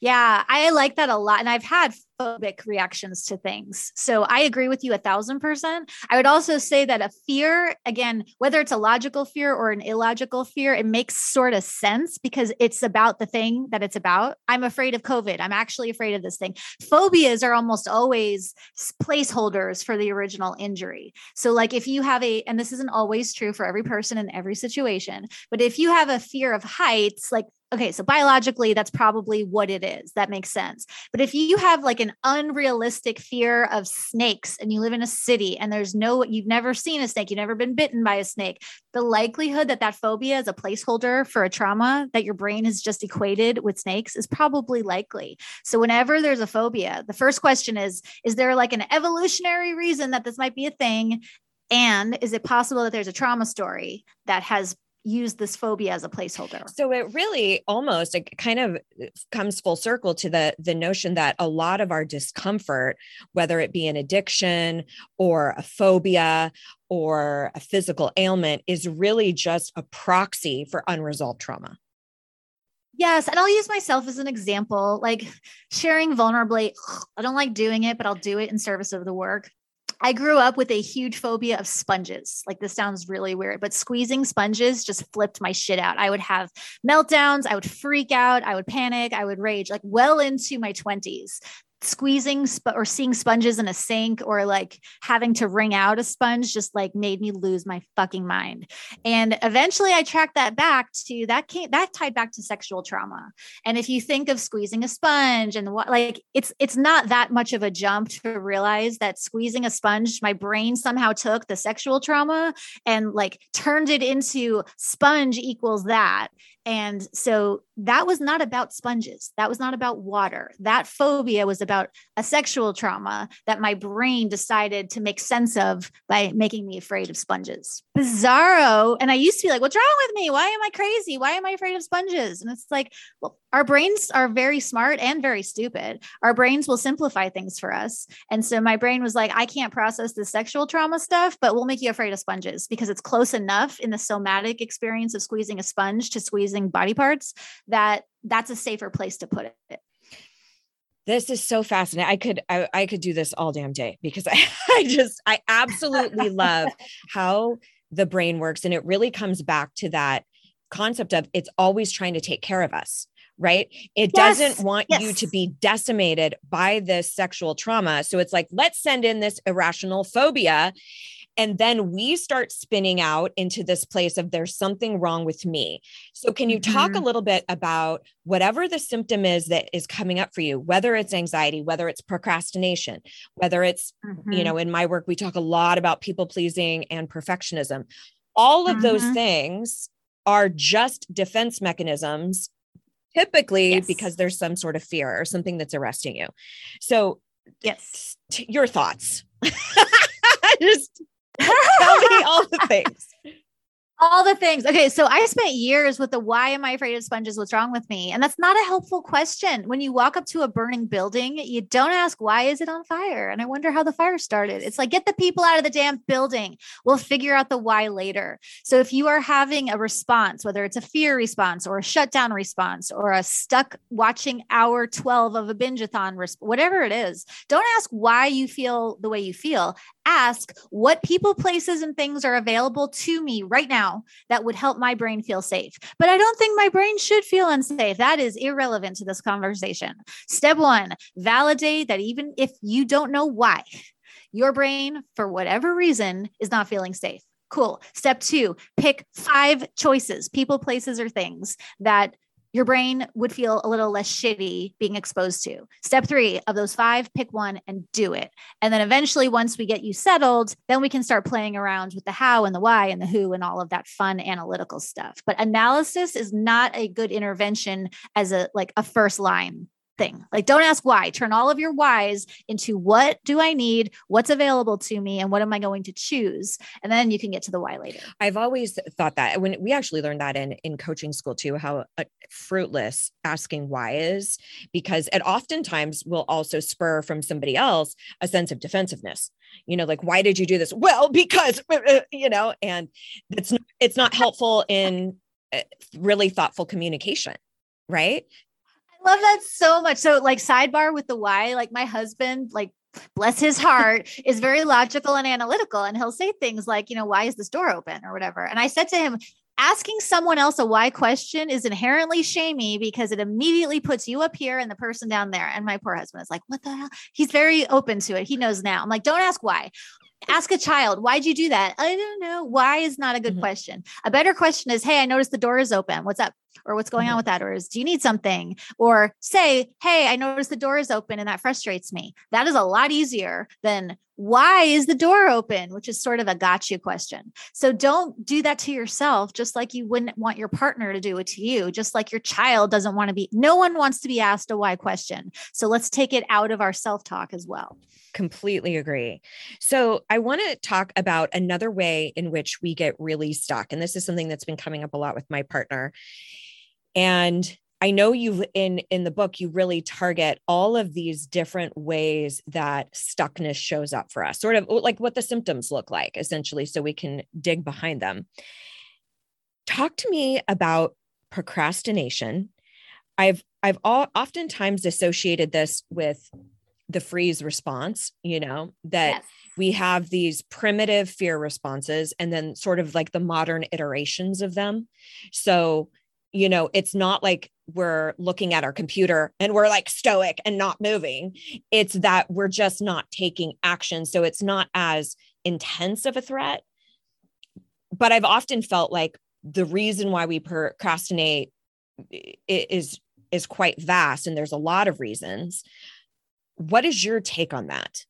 Yeah, I like that a lot. And I've had phobic reactions to things. So I agree with you a thousand percent. I would also say that a fear, again, whether it's a logical fear or an illogical fear, it makes sort of sense because it's about the thing that it's about. I'm afraid of COVID. I'm actually afraid of this thing. Phobias are almost always placeholders for the original injury. So, like if you have a, and this isn't always true for every person in every situation, but if you have a fear of heights, like okay, so biologically, that's probably what it is. That makes sense. But if you have like an unrealistic fear of snakes and you live in a city and there's no, you've never seen a snake, you've never been bitten by a snake, the likelihood that that phobia is a placeholder for a trauma that your brain has just equated with snakes is probably likely. So whenever there's a phobia, the first question is, is there like an evolutionary reason that this might be a thing? And is it possible that there's a trauma story that has use this phobia as a placeholder. So it really almost it kind of uh, comes full circle to the the notion that a lot of our discomfort, whether it be an addiction or a phobia or a physical ailment, is really just a proxy for unresolved trauma. Yes. And I'll use myself as an example, like sharing vulnerably. I don't like doing it, but I'll do it in service of the work. I grew up with a huge phobia of sponges. Like this sounds really weird, but squeezing sponges just flipped my shit out. I would have meltdowns, I would freak out, I would panic, I would rage like well into my 20s squeezing sp- or seeing sponges in a sink or like having to wring out a sponge just like made me lose my fucking mind. And eventually I tracked that back to that came that tied back to sexual trauma. And if you think of squeezing a sponge and what like it's it's not that much of a jump to realize that squeezing a sponge my brain somehow took the sexual trauma and like turned it into sponge equals that and so that was not about sponges. That was not about water. That phobia was about a sexual trauma that my brain decided to make sense of by making me afraid of sponges. Bizarro. And I used to be like, what's wrong with me? Why am I crazy? Why am I afraid of sponges? And it's like, well, our brains are very smart and very stupid. Our brains will simplify things for us. And so my brain was like, I can't process the sexual trauma stuff, but we'll make you afraid of sponges because it's close enough in the somatic experience of squeezing a sponge to squeezing body parts that that's a safer place to put it. This is so fascinating. I could I, I could do this all damn day because [laughs] I, I just I absolutely love [laughs] how the brain works. And it really comes back to that concept of it's always trying to take care of us right? It yes, doesn't want yes. you to be decimated by this sexual trauma. So it's like, let's send in this irrational phobia. And then we start spinning out into this place of there's something wrong with me. So, can you talk mm-hmm. a little bit about whatever the symptom is that is coming up for you, whether it's anxiety, whether it's procrastination, whether it's, mm-hmm. you know, in my work, we talk a lot about people pleasing and perfectionism. All of mm-hmm. those things are just defense mechanisms typically yes. because there's some sort of fear or something that's arresting you. So, yes, t- your thoughts. [laughs] Just [laughs] tell me [laughs] all the things all the things. Okay, so I spent years with the why am I afraid of sponges? What's wrong with me? And that's not a helpful question. When you walk up to a burning building, you don't ask why is it on fire? And I wonder how the fire started. It's like get the people out of the damn building. We'll figure out the why later. So if you are having a response, whether it's a fear response or a shutdown response or a stuck watching hour 12 of a binge-a-thon, whatever it is, don't ask why you feel the way you feel. Ask what people, places, and things are available to me right now that would help my brain feel safe. But I don't think my brain should feel unsafe. That is irrelevant to this conversation. Step one validate that even if you don't know why, your brain, for whatever reason, is not feeling safe. Cool. Step two, pick five choices, people, places, or things that your brain would feel a little less shitty being exposed to. Step three of those five, pick one and do it. And then eventually, once we get you settled, then we can start playing around with the how and the why and the who and all of that fun analytical stuff. But analysis is not a good intervention as a like a first line thing. Like, don't ask why. Turn all of your whys into what do I need? What's available to me? And what am I going to choose? And then you can get to the why later. I've always thought that when we actually learned that in, in coaching school too, how uh, fruitless asking why is, because it oftentimes will also spur from somebody else a sense of defensiveness. You know, like, why did you do this? Well, because, uh, [laughs] uh, you know, and it's, it's not helpful in really thoughtful communication right? Love that so much. So, like, sidebar with the why, like, my husband, like, bless his heart, is very logical and analytical. And he'll say things like, you know, why is this door open or whatever. And I said to him, asking someone else a why question is inherently shamey because it immediately puts you up here and the person down there. And my poor husband is like, what the hell? He's very open to it. He knows now. I'm like, don't ask why. Ask a child, why'd you do that? I don't know. Why is not a good mm-hmm. question. A better question is, hey, I noticed the door is open. What's up? or what's going on mm-hmm. with that or is do you need something or say hey i noticed the door is open and that frustrates me that is a lot easier than why is the door open which is sort of a gotcha question so don't do that to yourself just like you wouldn't want your partner to do it to you just like your child doesn't want to be no one wants to be asked a why question so let's take it out of our self-talk as well completely agree. So, I want to talk about another way in which we get really stuck. And this is something that's been coming up a lot with my partner and I know you in in the book you really target all of these different ways that stuckness shows up for us, sort of oh, like what the symptoms look like essentially so we can dig behind them. Talk to me about procrastination. I've I've all, oftentimes associated this with the freeze response, you know, that yes. we have these primitive fear responses and then sort of like the modern iterations of them. So you know, it's not like we're looking at our computer and we're like stoic and not moving. It's that we're just not taking action. So it's not as intense of a threat. But I've often felt like the reason why we procrastinate is is quite vast and there's a lot of reasons. What is your take on that?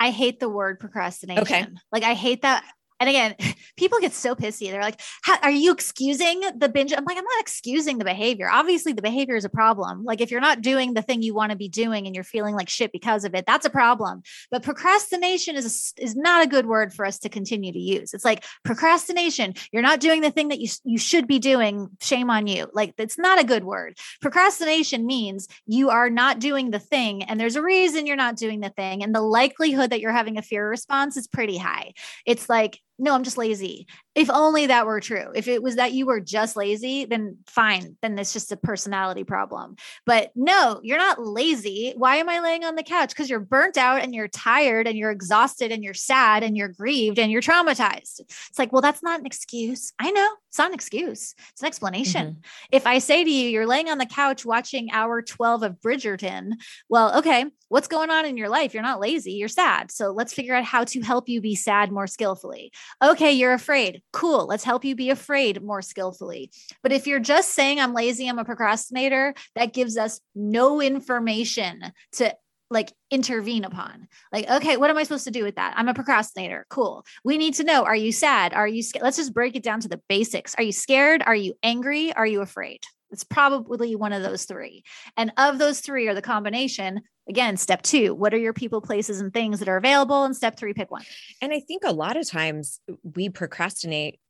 I hate the word procrastination. Okay. Like I hate that and again, [laughs] people get so pissy. They're like, are you excusing the binge? I'm like, I'm not excusing the behavior. Obviously, the behavior is a problem. Like, if you're not doing the thing you want to be doing and you're feeling like shit because of it, that's a problem. But procrastination is, a, is not a good word for us to continue to use. It's like procrastination. You're not doing the thing that you, you should be doing. Shame on you. Like, it's not a good word. Procrastination means you are not doing the thing, and there's a reason you're not doing the thing. And the likelihood that you're having a fear response is pretty high. It's like, no, I'm just lazy. If only that were true. If it was that you were just lazy, then fine. Then it's just a personality problem. But no, you're not lazy. Why am I laying on the couch? Because you're burnt out and you're tired and you're exhausted and you're sad and you're grieved and you're traumatized. It's like, well, that's not an excuse. I know it's not an excuse, it's an explanation. Mm-hmm. If I say to you, you're laying on the couch watching hour 12 of Bridgerton, well, okay, what's going on in your life? You're not lazy, you're sad. So let's figure out how to help you be sad more skillfully. Okay, you're afraid. Cool. Let's help you be afraid more skillfully. But if you're just saying, I'm lazy, I'm a procrastinator, that gives us no information to like intervene upon. Like, okay, what am I supposed to do with that? I'm a procrastinator. Cool. We need to know are you sad? Are you scared? Let's just break it down to the basics. Are you scared? Are you angry? Are you afraid? It's probably one of those three. And of those three or the combination. Again, step two, what are your people, places, and things that are available? And step three, pick one. And I think a lot of times we procrastinate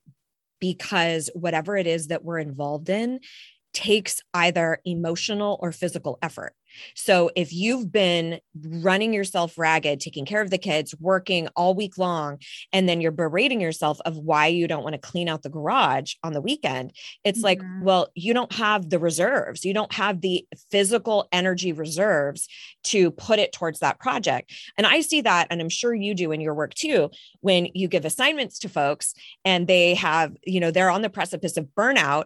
because whatever it is that we're involved in takes either emotional or physical effort. So if you've been running yourself ragged, taking care of the kids, working all week long, and then you're berating yourself of why you don't want to clean out the garage on the weekend, it's mm-hmm. like, well, you don't have the reserves. You don't have the physical energy reserves to put it towards that project. And I see that, and I'm sure you do in your work too, when you give assignments to folks and they have, you know, they're on the precipice of burnout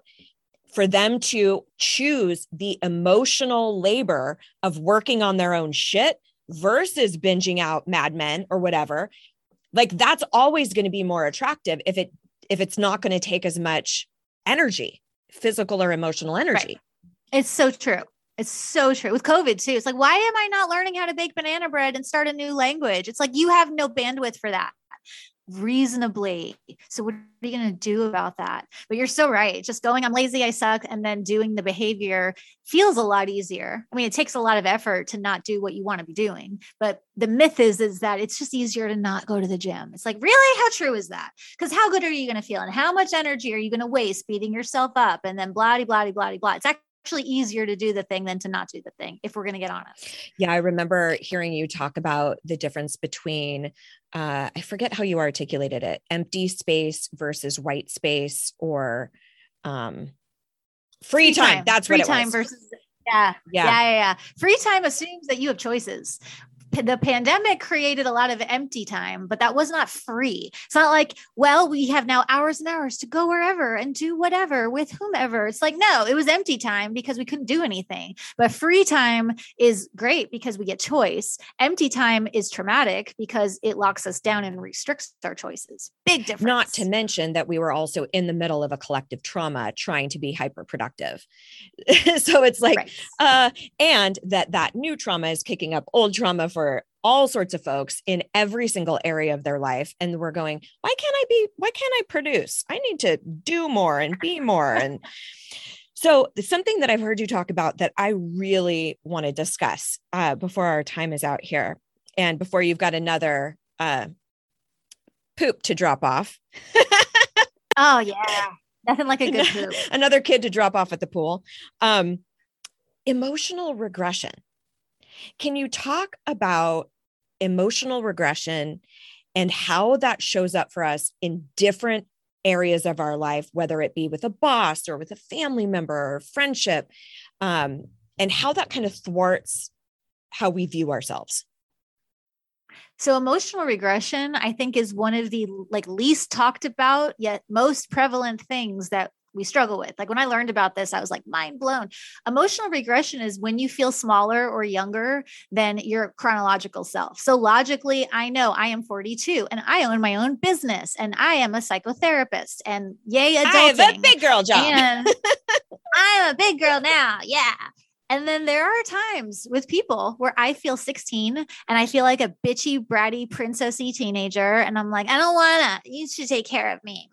for them to choose the emotional labor of working on their own shit versus binging out Mad Men or whatever, like that's always going to be more attractive if it if it's not going to take as much energy, physical or emotional energy. It's so true. It's so true with COVID too. It's like, why am I not learning how to bake banana bread and start a new language? It's like you have no bandwidth for that reasonably. So what are you going to do about that? But you're so right. Just going, I'm lazy, I suck, and then doing the behavior feels a lot easier. I mean, it takes a lot of effort to not do what you want to be doing. But the myth is is that it's just easier to not go to the gym. It's like, really? How true is that? Because how good are you going to feel? And how much energy are you going to waste beating yourself up? And then blah, blah, blah, blah. It's actually actually easier to do the thing than to not do the thing if we're going to get honest yeah i remember hearing you talk about the difference between uh, i forget how you articulated it empty space versus white space or um, free, free time. time. that's free what it time versus yeah, yeah yeah yeah free time assumes that you have choices the pandemic created a lot of empty time, but that was not free. It's not like, well, we have now hours and hours to go wherever and do whatever with whomever. It's like, no, it was empty time because we couldn't do anything. But free time is great because we get choice. Empty time is traumatic because it locks us down and restricts our choices. Big difference. Not to mention that we were also in the middle of a collective trauma trying to be hyper productive. [laughs] so it's like, right. uh, and that that new trauma is kicking up old trauma for all sorts of folks in every single area of their life. And we're going why can't i be why can't i produce? I need to do more and be more. And [laughs] so something that i've heard you talk about that i really want to discuss uh, before our time is out here and before you've got another uh, poop to drop off. [laughs] Oh yeah. Nothing like a good [laughs] poop. Another kid to drop off at the pool. Um, emotional regression can you talk about emotional regression and how that shows up for us in different areas of our life, whether it be with a boss or with a family member or friendship, um, and how that kind of thwarts how we view ourselves? So emotional regression, I think, is one of the like least talked about yet most prevalent things that we struggle with. Like when I learned about this, I was like mind blown. Emotional regression is when you feel smaller or younger than your chronological self. So logically, I know I am 42 and I own my own business and I am a psychotherapist and yay, adulting. I have a big girl job. [laughs] I'm a big girl now. Yeah. And then there are times with people where I feel 16 and I feel like a bitchy, bratty, princessy teenager. And I'm like, I don't wanna, you should take care of me.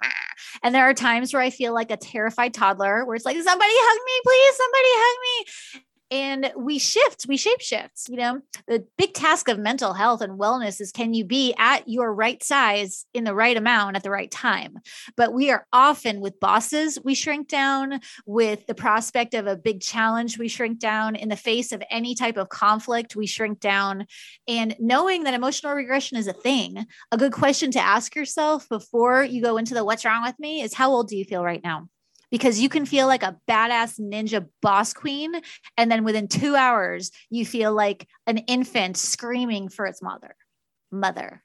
And there are times where I feel like a terrified toddler where it's like, somebody hug me, please, somebody hug me and we shift we shape shifts you know? The big task of mental health and wellness is can you be at your right size in the right amount at the right time? But we are often with bosses we shrink down with the prospect of a big challenge we shrink down in the face of any type of conflict we shrink down. And knowing that emotional regression is a thing a good question to ask yourself before you go into the what's wrong with me is how old do you feel right now because you can feel like a badass ninja boss queen. And then within two hours, you feel like an infant screaming for its mother. Mother.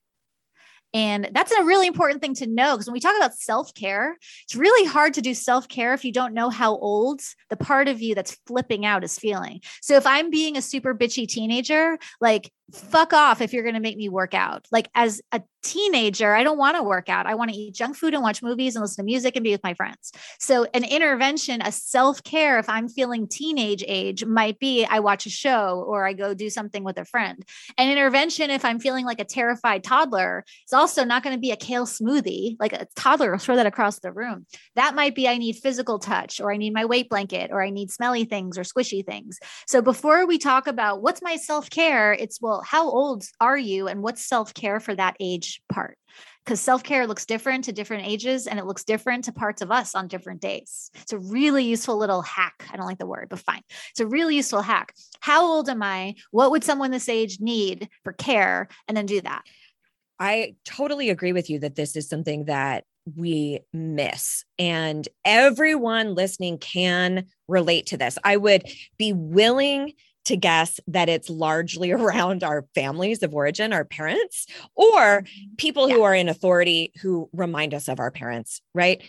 And that's a really important thing to know because when we talk about self care, it's really hard to do self care if you don't know how old the part of you that's flipping out is feeling. So if I'm being a super bitchy teenager, like fuck off if you're going to make me work out. Like as a teenager, I don't want to work out. I want to eat junk food and watch movies and listen to music and be with my friends. So an intervention, a self-care if I'm feeling teenage age might be I watch a show or I go do something with a friend. An intervention if I'm feeling like a terrified toddler, it's also not going to be a kale smoothie. Like a toddler will throw that across the room. That might be I need physical touch or I need my weight blanket or I need smelly things or squishy things. So before we talk about what's my self-care, it's well how old are you and what's self-care for that age part? Because self-care looks different to different ages and it looks different to parts of us on different days. It's a really useful little hack. I don't like the word but fine. It's a really useful hack. How old am i? What would someone this age need for care? And then do that. I totally agree with you that this is something that we miss. And everyone listening can relate to this. I would be willing to guess that it's largely [laughs] around our families of origin, our parents, or mm-hmm. people yeah. who are in authority who remind us of our parents, right?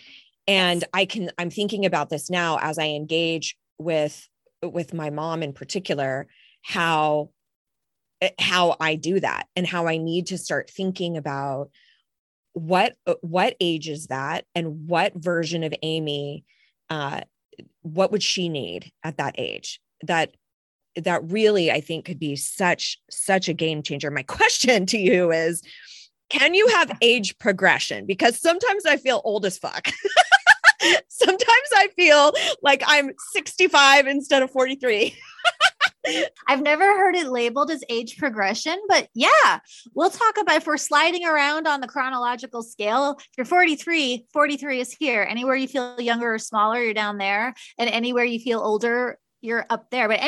And I can I'm thinking about this now as I engage with with my mom in particular how eh, how I do that and how I need to start thinking about what what age is that and what version of Amy uh, what would she need at that age that that really i think could be such such a game changer my [laughs] question to you is can you have age progression because sometimes i feel old as fuck [laughs] sometimes i feel like i'm 65 instead of 43 [laughs] I've never heard it labeled as age progression, but yeah, we'll talk about if we're sliding around on the chronological scale. If you're 43, 43 is here. Anywhere you feel younger or smaller, you're down there. And anywhere you feel older, you're up there. But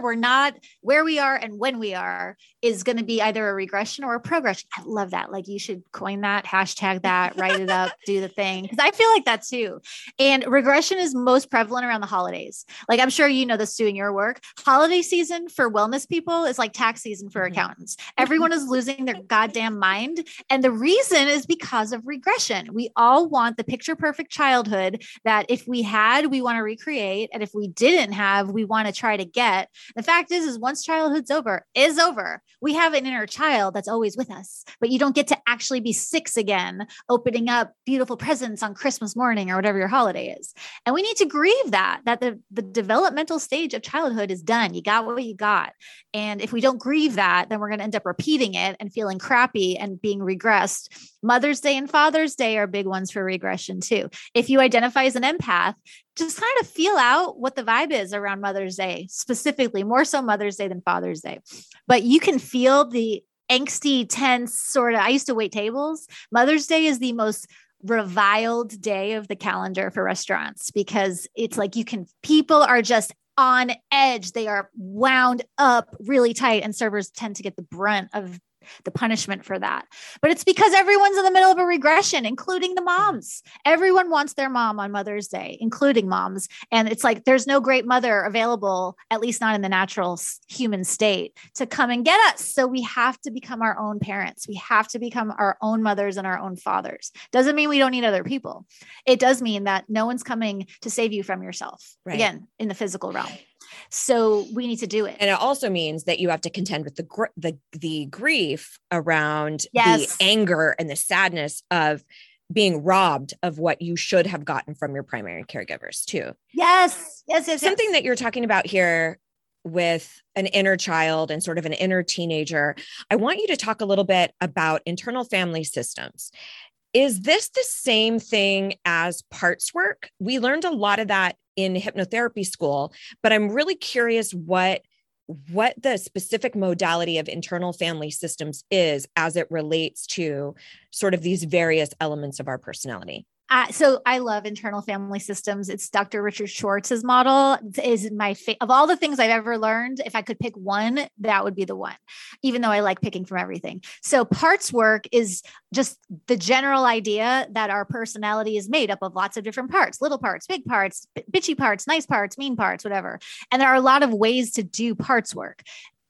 we're not where we are and when we are is going to be either a regression or a progression. I love that. Like you should coin that, hashtag that, write it up, do the thing. Cause I feel like that too. And regression is most prevalent around the holidays. Like I'm sure you know this too in your work. Holiday season for wellness people is like tax season for mm-hmm. accountants. Everyone is losing their goddamn mind. And the reason is because of regression. We all want the picture perfect childhood that if we had, we want to recreate. And if we didn't have, we want to try to get the fact is, is once childhood's over, is over. We have an inner child that's always with us, but you don't get to actually be six again, opening up beautiful presents on Christmas morning or whatever your holiday is. And we need to grieve that, that the, the developmental stage of childhood is done. You got what you got. And if we don't grieve that, then we're going to end up repeating it and feeling crappy and being regressed. Mother's Day and Father's Day are big ones for regression too. If you identify as an empath, just kind of feel out what the vibe is around Mother's Day, specifically, more so Mother's Day than Father's Day. But you can feel the angsty, tense sort of. I used to wait tables. Mother's Day is the most reviled day of the calendar for restaurants because it's like you can, people are just on edge. They are wound up really tight, and servers tend to get the brunt of the punishment for that. But it's because everyone's in the middle of a regression, including the moms. Everyone wants their mom on Mother's Day, including moms. And it's like there's no great mother available, at least not in the natural human state, to come and get us. So we have to become our own parents. We have to become our own mothers and our own fathers. Doesn't mean we don't need other people. It does mean that no one's coming to save you from yourself. Right. Again, in the physical realm. So we need to do it. And it also means that you have to contend with the gr- the the grief around yes. the anger and the sadness of being robbed of what you should have gotten from your primary caregivers too. Yes. Yes, yes. Something yes. that you're talking about here with an inner child and sort of an inner teenager. I want you to talk a little bit about internal family systems. Is this the same thing as parts work? We learned a lot of that in hypnotherapy school, but I'm really curious what what the specific modality of internal family systems is as it relates to sort of these various elements of our personality. Uh, so I love internal family systems. It's Dr. Richard Schwartz's model is my fa- of all the things I've ever learned. If I could pick one, that would be the one. Even though I like picking from everything. So parts work is just the general idea that our personality is made up of lots of different parts, little parts, big parts, bitchy parts, nice parts, mean parts, whatever. And there are a lot of ways to do parts work.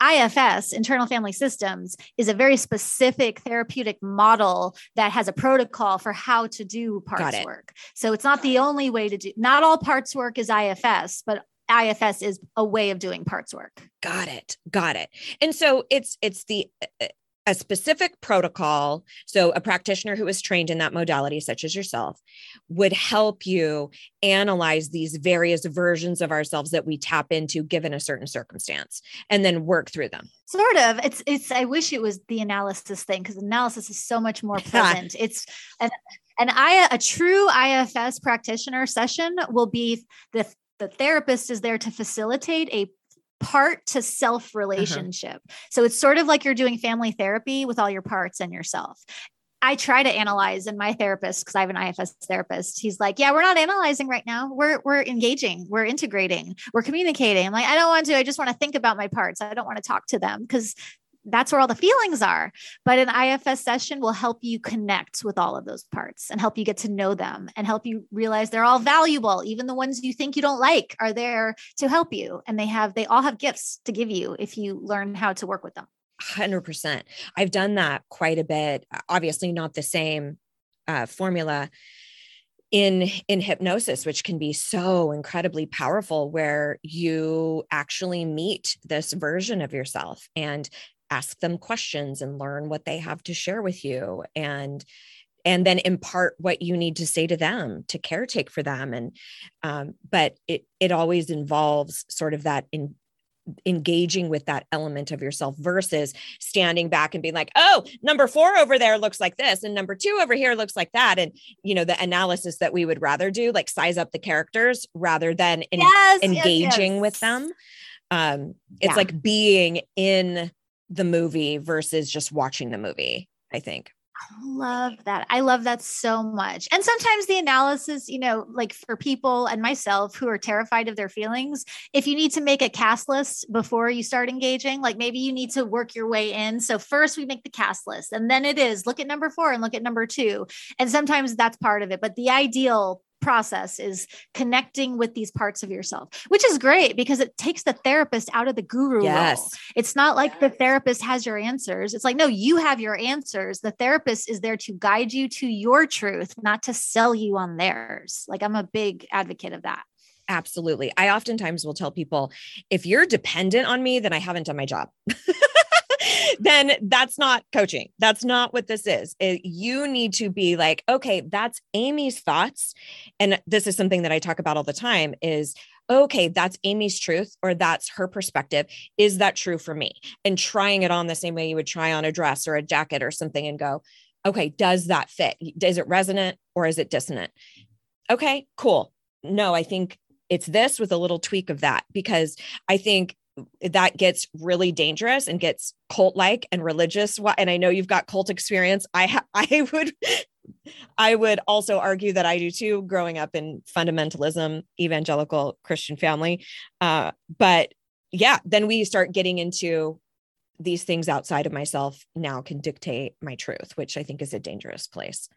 IFS, internal family systems, is a very specific therapeutic model that has a protocol for how to do parts work. So it's not the only way to do, not all parts work is IFS, but IFS is a way of doing parts work. Got it. Got it. And so it's it's the uh, a specific protocol, so a practitioner who is trained in that modality, such as yourself, would help you analyze these various versions of ourselves that we tap into given a certain circumstance and then work through them. Sort of. It's it's I wish it was the analysis thing because analysis is so much more [laughs] present. it's an an I a true IFS practitioner session will be the the therapist is there to facilitate a part to self relationship. Uh-huh. So it's sort of like you're doing family therapy with all your parts and yourself. I try to analyze and my therapist, because I have an IFS therapist, he's like, Yeah, we're not analyzing right now. We're we're engaging, we're integrating, we're communicating. I'm like, I don't want to, I just want to think about my parts. I don't want to talk to them because that's where all the feelings are. But an IFS session will help you connect with all of those parts and help you get to know them and help you realize they're all valuable. Even the ones you think you don't like are there to help you. And they have, they all have gifts to give you if you learn how to work with them. 100%. I've done that quite a bit. Obviously, not the same uh, formula in in hypnosis which can be so incredibly powerful where you actually meet this version of yourself and ask them questions and learn what they have to share with you and and then impart what you need to say to them to caretake for them and um, but it it always involves sort of that in engaging with that element of yourself versus standing back and being like oh number 4 over there looks like this and number 2 over here looks like that and you know the analysis that we would rather do like size up the characters rather than Yes, yes, engaging yes. with them um it's Yeah. like being in the movie versus just watching the movie i think I love that. I love that so much. And sometimes the analysis, you know, like for people and myself who are terrified of their feelings, if you need to make a cast list before you start engaging, like maybe you need to work your way in. So first we make the cast list and then it is look at number 4 and look at number 2. And sometimes that's part of it, but the ideal process is connecting with these parts of yourself, which is great because it takes the therapist out of the guru role. It's not like the therapist has your answers. It's like, no, you have your answers. The therapist is there to guide you to your truth, not to sell you on theirs. Like, I'm a big advocate of that. Absolutely. I oftentimes will tell people if you're dependent on me, then I haven't done my job. [laughs] then that's not coaching. That's not what this is. It- you need to be like, okay, that's Amy's thoughts. And this is something that I talk about all the time is okay, that's Amy's truth or that's her perspective. Is that true for me? And trying it on the same way you would try on a dress or a jacket or something and go, okay, does that fit? Is it resonant or is it dissonant? Okay, cool. No, I think it's this with a little tweak of that because I think that gets really dangerous and gets cult like and religious. And I know you've got cult experience. I ha- [laughs] I would I would also argue that I do too growing up in fundamentalism evangelical Christian family. Uh but yeah then we start getting into these things outside of myself now can dictate my truth which I think is a dangerous place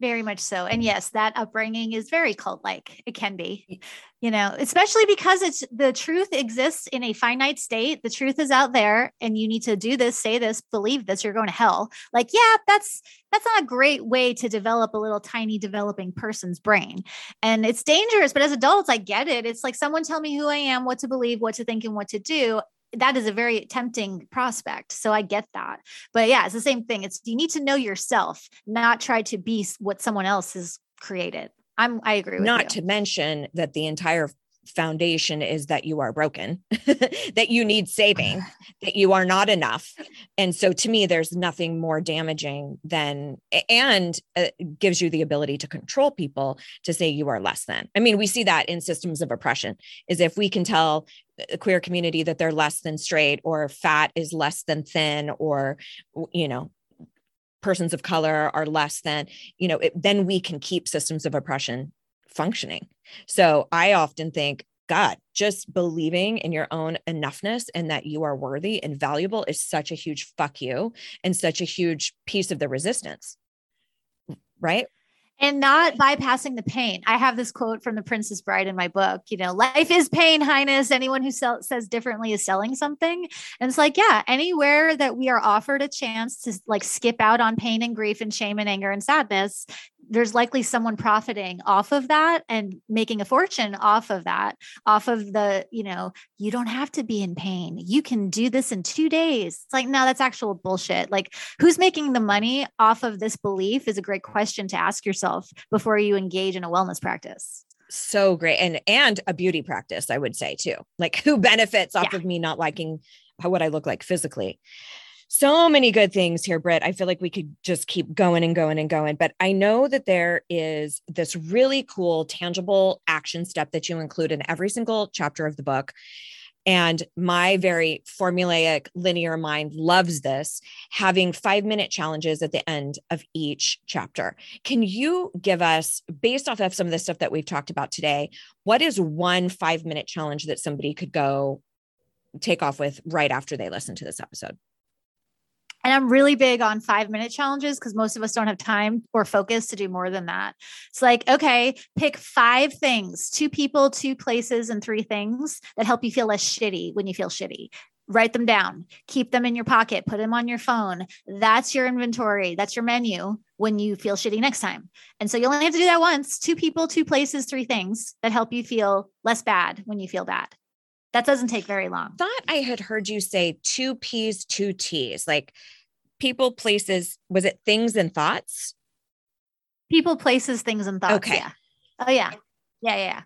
Very much so. And yes, that upbringing is very cult like. It can be, you know, especially because it's the truth exists in a finite state. The truth is out there and you need to do this, say this, believe this, you're going to hell. Like, yeah, that's that's not a great way to develop a little tiny developing person's brain. And it's dangerous, but as adults, I get it. It's like someone tell me who I am, what to believe, what to think, and what to do. That is a very tempting prospect. So I get that. But yeah, it's the same thing. It's you need to know yourself, not try to be what someone else has created. I'm I agree with not you. to mention that the entire foundation is that you are broken [laughs] that you need saving [sighs] that you are not enough. And so to me there's nothing more damaging than and uh, gives you the ability to control people to say you are less than. I mean we see that in systems of oppression is if we can tell a queer community that they're less than straight or fat is less than thin or you know persons of color are less than you know it, then we can keep systems of oppression functioning so i often think god just believing in your own enoughness and that you are worthy and valuable is such a huge fuck you and such a huge piece of the resistance right and not bypassing the pain. I have this quote from the Princess Bride in my book. You know, life is pain, Highness. Anyone who sell, says differently is selling something. And it's like, yeah, anywhere that we are offered a chance to like skip out on pain and grief and shame and anger and sadness, there's likely someone profiting off of that and making a fortune off of that, off of the, you know, you don't have to be in pain. You can do this in two days. It's like, no, that's actual bullshit. Like, who's making the money off of this belief is a great question to ask yourself before you engage in a wellness practice. so great and and a beauty practice i would say too like who benefits off Yeah. of me not liking how what i look like physically so many good things here britt i feel like we could just keep going and going and going but i know that there is this really cool tangible action step that you include in every single chapter of the book and my very formulaic linear mind loves this having five minute challenges at the end of each chapter. Can you give us, based off of some of the stuff that we've talked about today, what is one five minute challenge that somebody could go take off with right after they listen to this episode? And I'm really big on five minute challenges because most of us don't have time or focus to do more than that. It's like, okay, pick five things two people, two places, and three things that help you feel less shitty when you feel shitty. Write them down, keep them in your pocket, put them on your phone. That's your inventory, that's your menu when you feel shitty next time. And so you only have to do that once two people, two places, three things that help you feel less bad when you feel bad. That doesn't take very long. Thought I had heard you say two P's, two T's. Like people, places, was it things and thoughts? People, places, things, and thoughts. Okay. Yeah. Oh yeah. Yeah, yeah.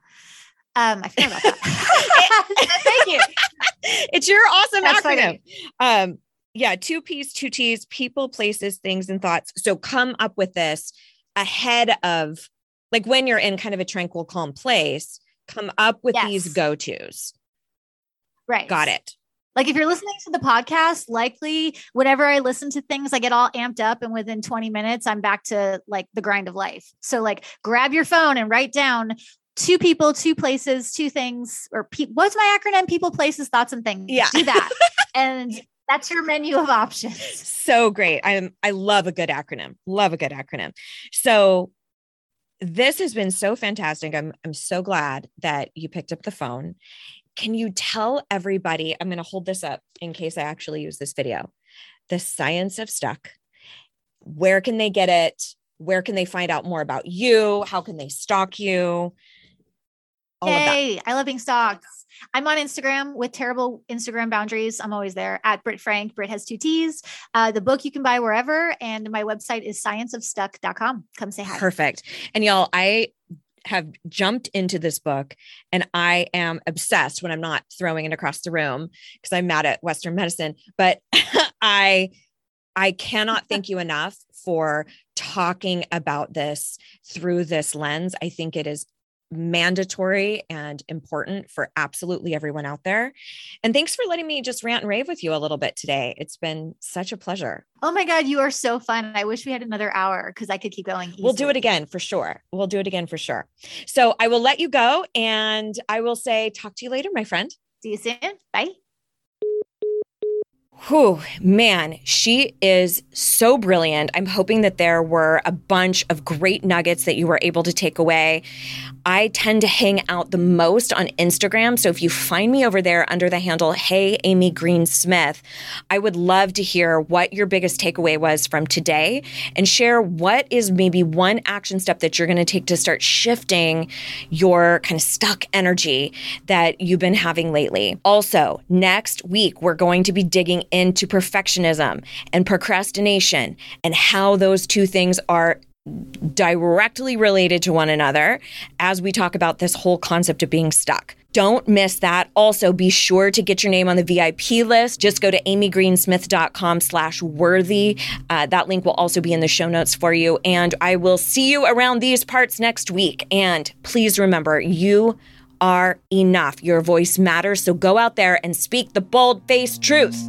Um, I forgot about that. [laughs] [laughs] Thank you. It's your awesome That's acronym. funny. Um, yeah, two P's, two T's, people, places, things, and thoughts. So come up with this ahead of like when you're in kind of a tranquil, calm place, come up with these go-tos. Right. Got it. Like if you're listening to the podcast, likely whenever I listen to things, I get all amped up and within 20 minutes, I'm back to like the grind of life. So like grab your phone and write down two people, two places, two things, or pe- what's my acronym? People, places, thoughts, and things. Yeah. Do that. [laughs] and that's your menu of options. so great. I'm I love a good acronym. Love a good acronym. So this has been so fantastic. I'm I'm so glad that you picked up the phone. Can you tell everybody? I'm going to hold this up in case I actually use this video. The science of stuck. Where can they get it? Where can they find out more about you? How can they stalk you? All. Yay. I love being stalked. I'm on Instagram with terrible Instagram boundaries. I'm always there at Britt Frank. Britt has two T's. Uh, the book you can buy wherever. And my website is scienceofstuck.com. Come say hi. Perfect. And y'all, I have jumped into this book and I am obsessed when I'm not throwing it across the room because I'm mad at Western medicine. But [laughs] I I cannot thank you enough for talking about this through this lens. I think it is mandatory and important for absolutely everyone out there. And thanks for letting me just rant and rave with you a little bit today. It's been such a pleasure. Oh my God, you are so fun. I wish we had another hour because I could keep going. We'll do it again for sure. We'll do it again for sure. So I will let you go and I will say, talk to you later, my friend. See you soon. Bye. Whew, man, she is so brilliant. I'm hoping that there were a bunch of great nuggets that you were able to take away. I tend to hang out the most on Instagram. So if you find me over there under the handle, Hey Amy Green Smith, I would love to hear what your biggest takeaway was from today and share what is maybe one action step that you're going to take to start shifting your kind of stuck energy that you've been having lately. Also, next week, we're going to be digging into perfectionism and procrastination and how those two things are directly related to one another as we talk about this whole concept of being stuck. Don't miss that. Also, be sure to get your name on the VIP list. Just go to amygreensmith.com slash worthy. Uh, that link will also be in the show notes for you. And I will see you around these parts next week. And please remember, you are enough. Your voice matters. So go out there and speak the bold faced truth.